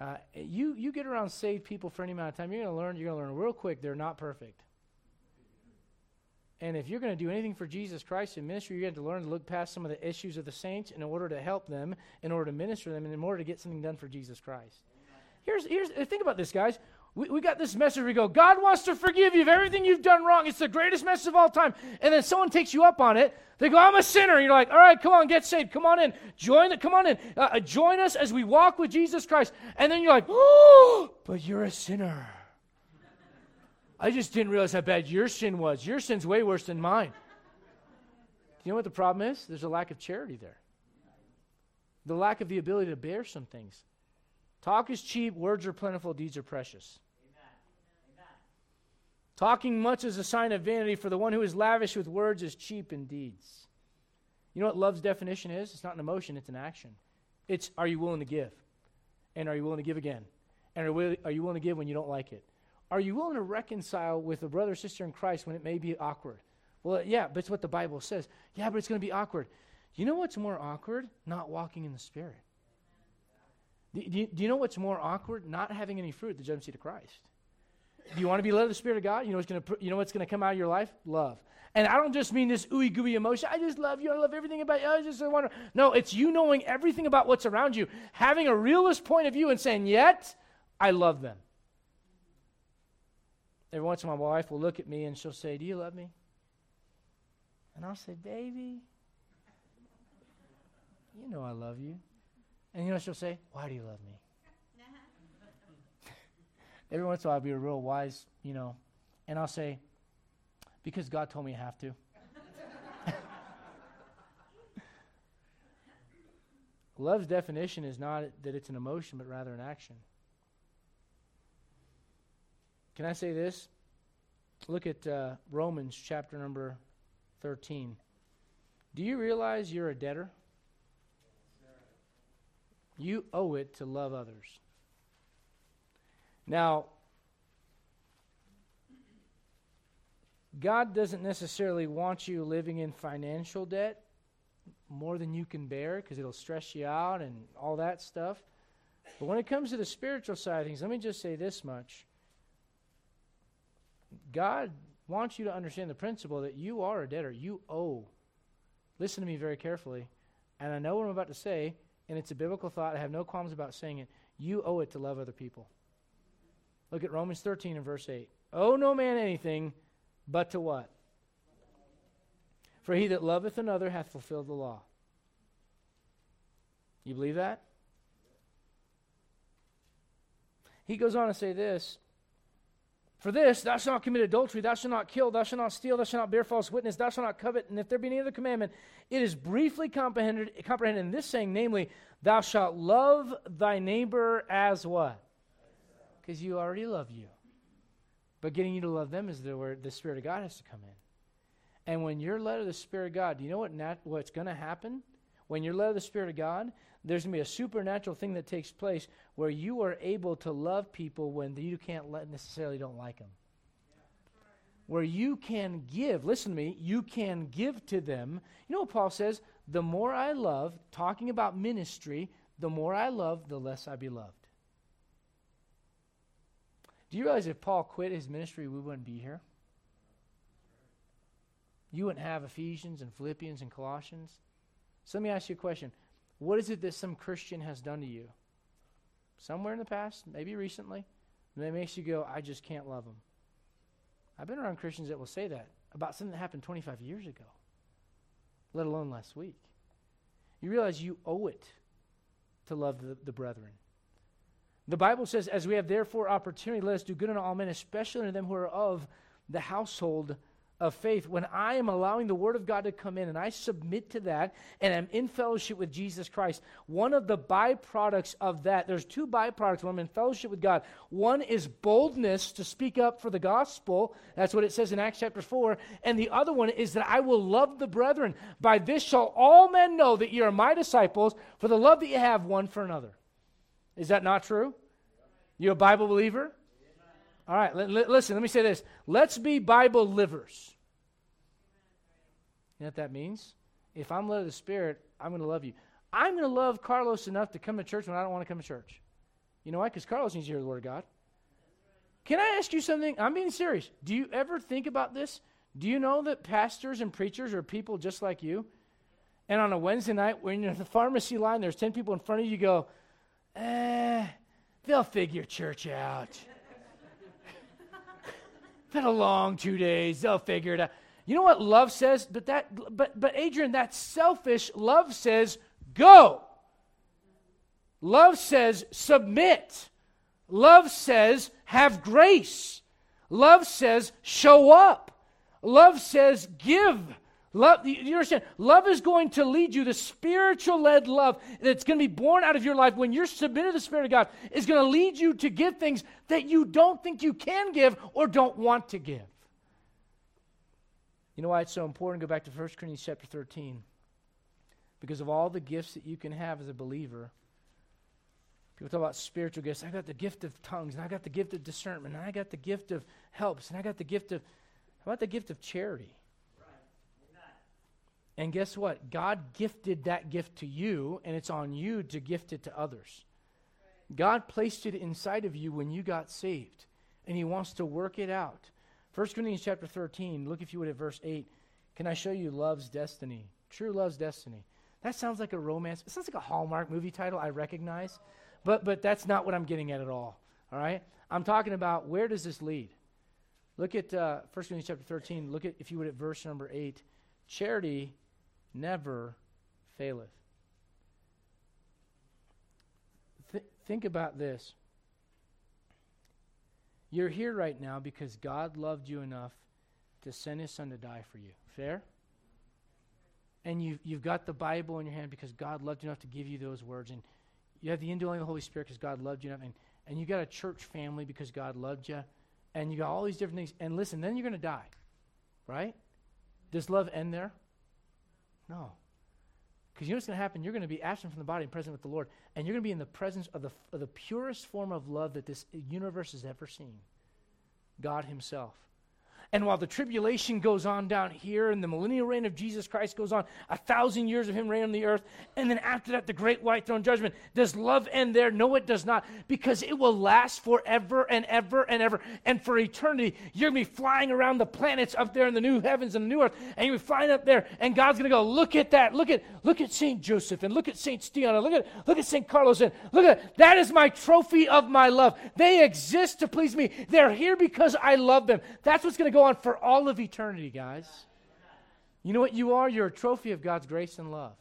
Uh, you, you get around saved people for any amount of time, you're going to learn, you're going to learn real quick they're not perfect. And if you're going to do anything for Jesus Christ in ministry, you're going to learn to look past some of the issues of the saints in order to help them, in order to minister them, and in order to get something done for Jesus Christ. Here's, here's think about this, guys. We, we got this message we go, God wants to forgive you of everything you've done wrong. It's the greatest message of all time. And then someone takes you up on it. They go, I'm a sinner. And you're like, all right, come on, get saved. Come on in. Join it. Come on in. Uh, uh, join us as we walk with Jesus Christ. And then you're like, oh, but you're a sinner. I just didn't realize how bad your sin was. Your sin's way worse than mine. Do you know what the problem is? There's a lack of charity there. The lack of the ability to bear some things. Talk is cheap, words are plentiful, deeds are precious. Talking much is a sign of vanity, for the one who is lavish with words is cheap in deeds. You know what love's definition is? It's not an emotion, it's an action. It's are you willing to give? And are you willing to give again? And are, are you willing to give when you don't like it? Are you willing to reconcile with a brother or sister in Christ when it may be awkward? Well, uh, yeah, but it's what the Bible says. Yeah, but it's going to be awkward. You know what's more awkward? Not walking in the Spirit. Do you, do you know what's more awkward? Not having any fruit, the judgment seat of Christ. Do you want to be led of the Spirit of God? You know what's going to you know what's going to come out of your life? Love. And I don't just mean this ooey gooey emotion. I just love you. I love everything about you. I just want to. No, it's you knowing everything about what's around you, having a realist point of view, and saying, "Yet, I love them." Every once in a while, my wife will look at me and she'll say, "Do you love me?" And I'll say, "Baby, you know I love you." And you know she'll say, "Why do you love me?" Every once in a while I'll be a real wise, you know, and I'll say, because God told me I have to. Love's definition is not that it's an emotion, but rather an action. Can I say this? Look at uh, Romans chapter number 13. Do you realize you're a debtor? You owe it to love others. Now, God doesn't necessarily want you living in financial debt more than you can bear because it'll stress you out and all that stuff. But when it comes to the spiritual side of things, let me just say this much God wants you to understand the principle that you are a debtor. You owe. Listen to me very carefully. And I know what I'm about to say, and it's a biblical thought. I have no qualms about saying it. You owe it to love other people. Look at Romans 13 and verse 8. Owe no man anything but to what? For he that loveth another hath fulfilled the law. You believe that? He goes on to say this For this, thou shalt not commit adultery, thou shalt not kill, thou shalt not steal, thou shalt not bear false witness, thou shalt not covet. And if there be any other commandment, it is briefly comprehended, comprehended in this saying, namely, thou shalt love thy neighbor as what? Because you already love you. But getting you to love them is the where the Spirit of God has to come in. And when you're led of the Spirit of God, do you know what nat- what's going to happen? When you're led of the Spirit of God, there's going to be a supernatural thing that takes place where you are able to love people when you can't let, necessarily don't like them. Where you can give, listen to me, you can give to them. You know what Paul says? The more I love, talking about ministry, the more I love, the less I be loved. Do you realize if Paul quit his ministry, we wouldn't be here? You wouldn't have Ephesians and Philippians and Colossians. So let me ask you a question. What is it that some Christian has done to you? Somewhere in the past, maybe recently, that makes you go, I just can't love them. I've been around Christians that will say that about something that happened 25 years ago, let alone last week. You realize you owe it to love the, the brethren. The Bible says, As we have therefore opportunity, let us do good unto all men, especially unto them who are of the household of faith. When I am allowing the Word of God to come in and I submit to that and I'm in fellowship with Jesus Christ, one of the byproducts of that, there's two byproducts when I'm in fellowship with God. One is boldness to speak up for the gospel. That's what it says in Acts chapter 4. And the other one is that I will love the brethren. By this shall all men know that ye are my disciples for the love that you have one for another. Is that not true? You a Bible believer? All right, listen, let me say this. Let's be Bible livers. You know what that means? If I'm led of the Spirit, I'm going to love you. I'm going to love Carlos enough to come to church when I don't want to come to church. You know why? Because Carlos needs to hear the Word of God. Can I ask you something? I'm being serious. Do you ever think about this? Do you know that pastors and preachers are people just like you? And on a Wednesday night, when you're in the pharmacy line, there's 10 people in front of you, you go, eh, they'll figure church out. Been a long two days, they'll figure it out. You know what love says? But that but but Adrian, that's selfish. Love says go. Love says submit. Love says have grace. Love says show up. Love says give. Love, you understand? Love is going to lead you. The spiritual led love that's going to be born out of your life when you're submitted to the Spirit of God is going to lead you to give things that you don't think you can give or don't want to give. You know why it's so important? Go back to 1 Corinthians chapter 13. Because of all the gifts that you can have as a believer, People talk about spiritual gifts. I got the gift of tongues, and I got the gift of discernment, and I got the gift of helps, and I got the gift of, how about the gift of charity? And guess what? God gifted that gift to you, and it's on you to gift it to others. God placed it inside of you when you got saved, and He wants to work it out. 1 Corinthians chapter 13, look if you would at verse 8. Can I show you love's destiny? True love's destiny. That sounds like a romance. It sounds like a Hallmark movie title I recognize. But, but that's not what I'm getting at at all. All right? I'm talking about where does this lead? Look at uh, 1 Corinthians chapter 13. Look at, if you would, at verse number 8. Charity never faileth. Th- think about this. You're here right now because God loved you enough to send his son to die for you. Fair? And you've, you've got the Bible in your hand because God loved you enough to give you those words. And you have the indwelling of the Holy Spirit because God loved you enough. And, and you got a church family because God loved you. And you got all these different things. And listen, then you're going to die. Right? Does love end there? No. Because you know what's going to happen? You're going to be absent from the body and present with the Lord. And you're going to be in the presence of the, of the purest form of love that this universe has ever seen God Himself. And while the tribulation goes on down here and the millennial reign of Jesus Christ goes on, a thousand years of him reigning on the earth, and then after that, the great white throne judgment, does love end there? No, it does not, because it will last forever and ever and ever. And for eternity, you're going to be flying around the planets up there in the new heavens and the new earth, and you're flying up there, and God's going to go, look at that. Look at, look at St. Joseph, and look at St. Stephen, and look at, look at St. Carlos, and look at, that is my trophy of my love. They exist to please me. They're here because I love them. That's what's going to go on for all of eternity, guys. You know what you are? You're a trophy of God's grace and love.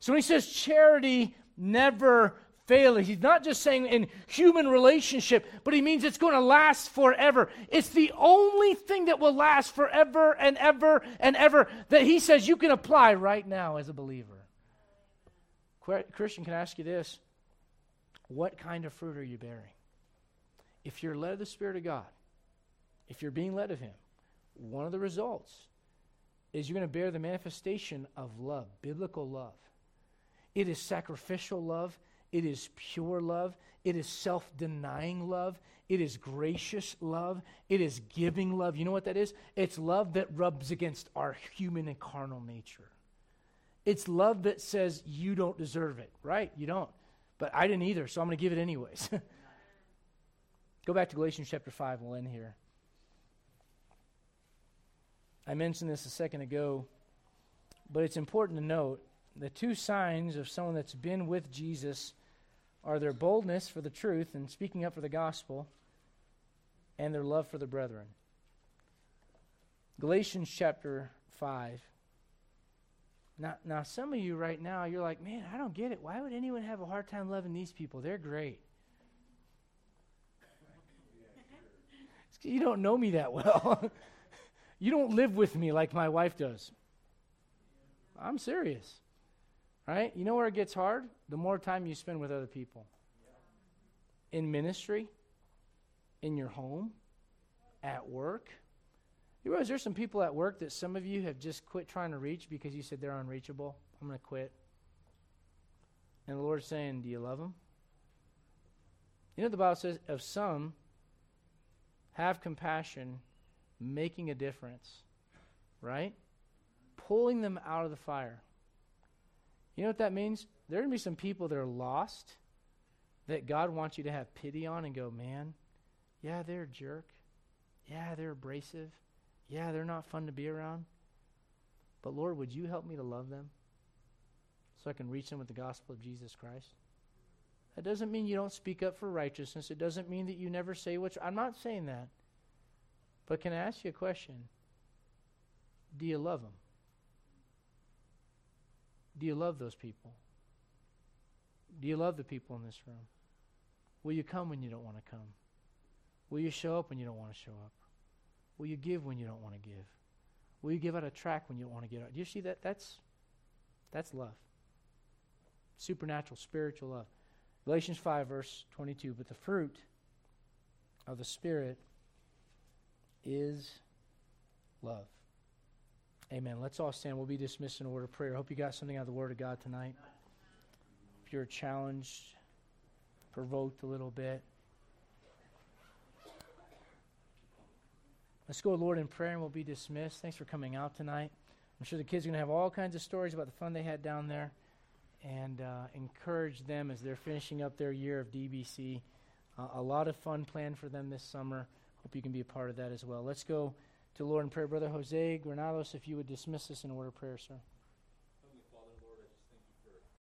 So when he says charity never fails, he's not just saying in human relationship, but he means it's going to last forever. It's the only thing that will last forever and ever and ever that he says you can apply right now as a believer. Christian, can I ask you this? What kind of fruit are you bearing? If you're led of the Spirit of God, if you're being led of Him, one of the results is you're going to bear the manifestation of love, biblical love. It is sacrificial love, it is pure love, it is self denying love, it is gracious love, it is giving love. You know what that is? It's love that rubs against our human and carnal nature. It's love that says you don't deserve it, right? You don't. But I didn't either, so I'm going to give it anyways. Go back to Galatians chapter 5, we'll end here. I mentioned this a second ago, but it's important to note the two signs of someone that's been with Jesus are their boldness for the truth and speaking up for the gospel and their love for the brethren. Galatians chapter 5. Now, now, some of you right now, you're like, man, I don't get it. Why would anyone have a hard time loving these people? They're great. you don't know me that well. You don't live with me like my wife does. I'm serious. Right? You know where it gets hard? The more time you spend with other people. In ministry, in your home, at work. You realize there's some people at work that some of you have just quit trying to reach because you said they're unreachable. I'm going to quit. And the Lord's saying, Do you love them? You know the Bible says, of some, have compassion making a difference, right? Pulling them out of the fire. You know what that means? There are going to be some people that are lost, that God wants you to have pity on and go, man, yeah, they're a jerk. Yeah, they're abrasive. Yeah, they're not fun to be around. But Lord, would you help me to love them so I can reach them with the gospel of Jesus Christ? That doesn't mean you don't speak up for righteousness. It doesn't mean that you never say which. I'm not saying that. But can I ask you a question? Do you love them? Do you love those people? Do you love the people in this room? Will you come when you don't want to come? Will you show up when you don't want to show up? Will you give when you don't want to give? Will you give out a track when you don't want to get out? Do you see that? That's that's love. Supernatural, spiritual love. Galatians 5, verse 22. But the fruit of the Spirit is love. Amen. Let's all stand. We'll be dismissed in order of prayer. Hope you got something out of the Word of God tonight. If you're challenged, provoked a little bit, let's go, Lord, in prayer, and we'll be dismissed. Thanks for coming out tonight. I'm sure the kids are going to have all kinds of stories about the fun they had down there and uh, encourage them as they're finishing up their year of DBC. Uh, a lot of fun planned for them this summer. Hope you can be a part of that as well. Let's go to Lord in prayer. Brother Jose Granados, if you would dismiss us in order of prayer, sir.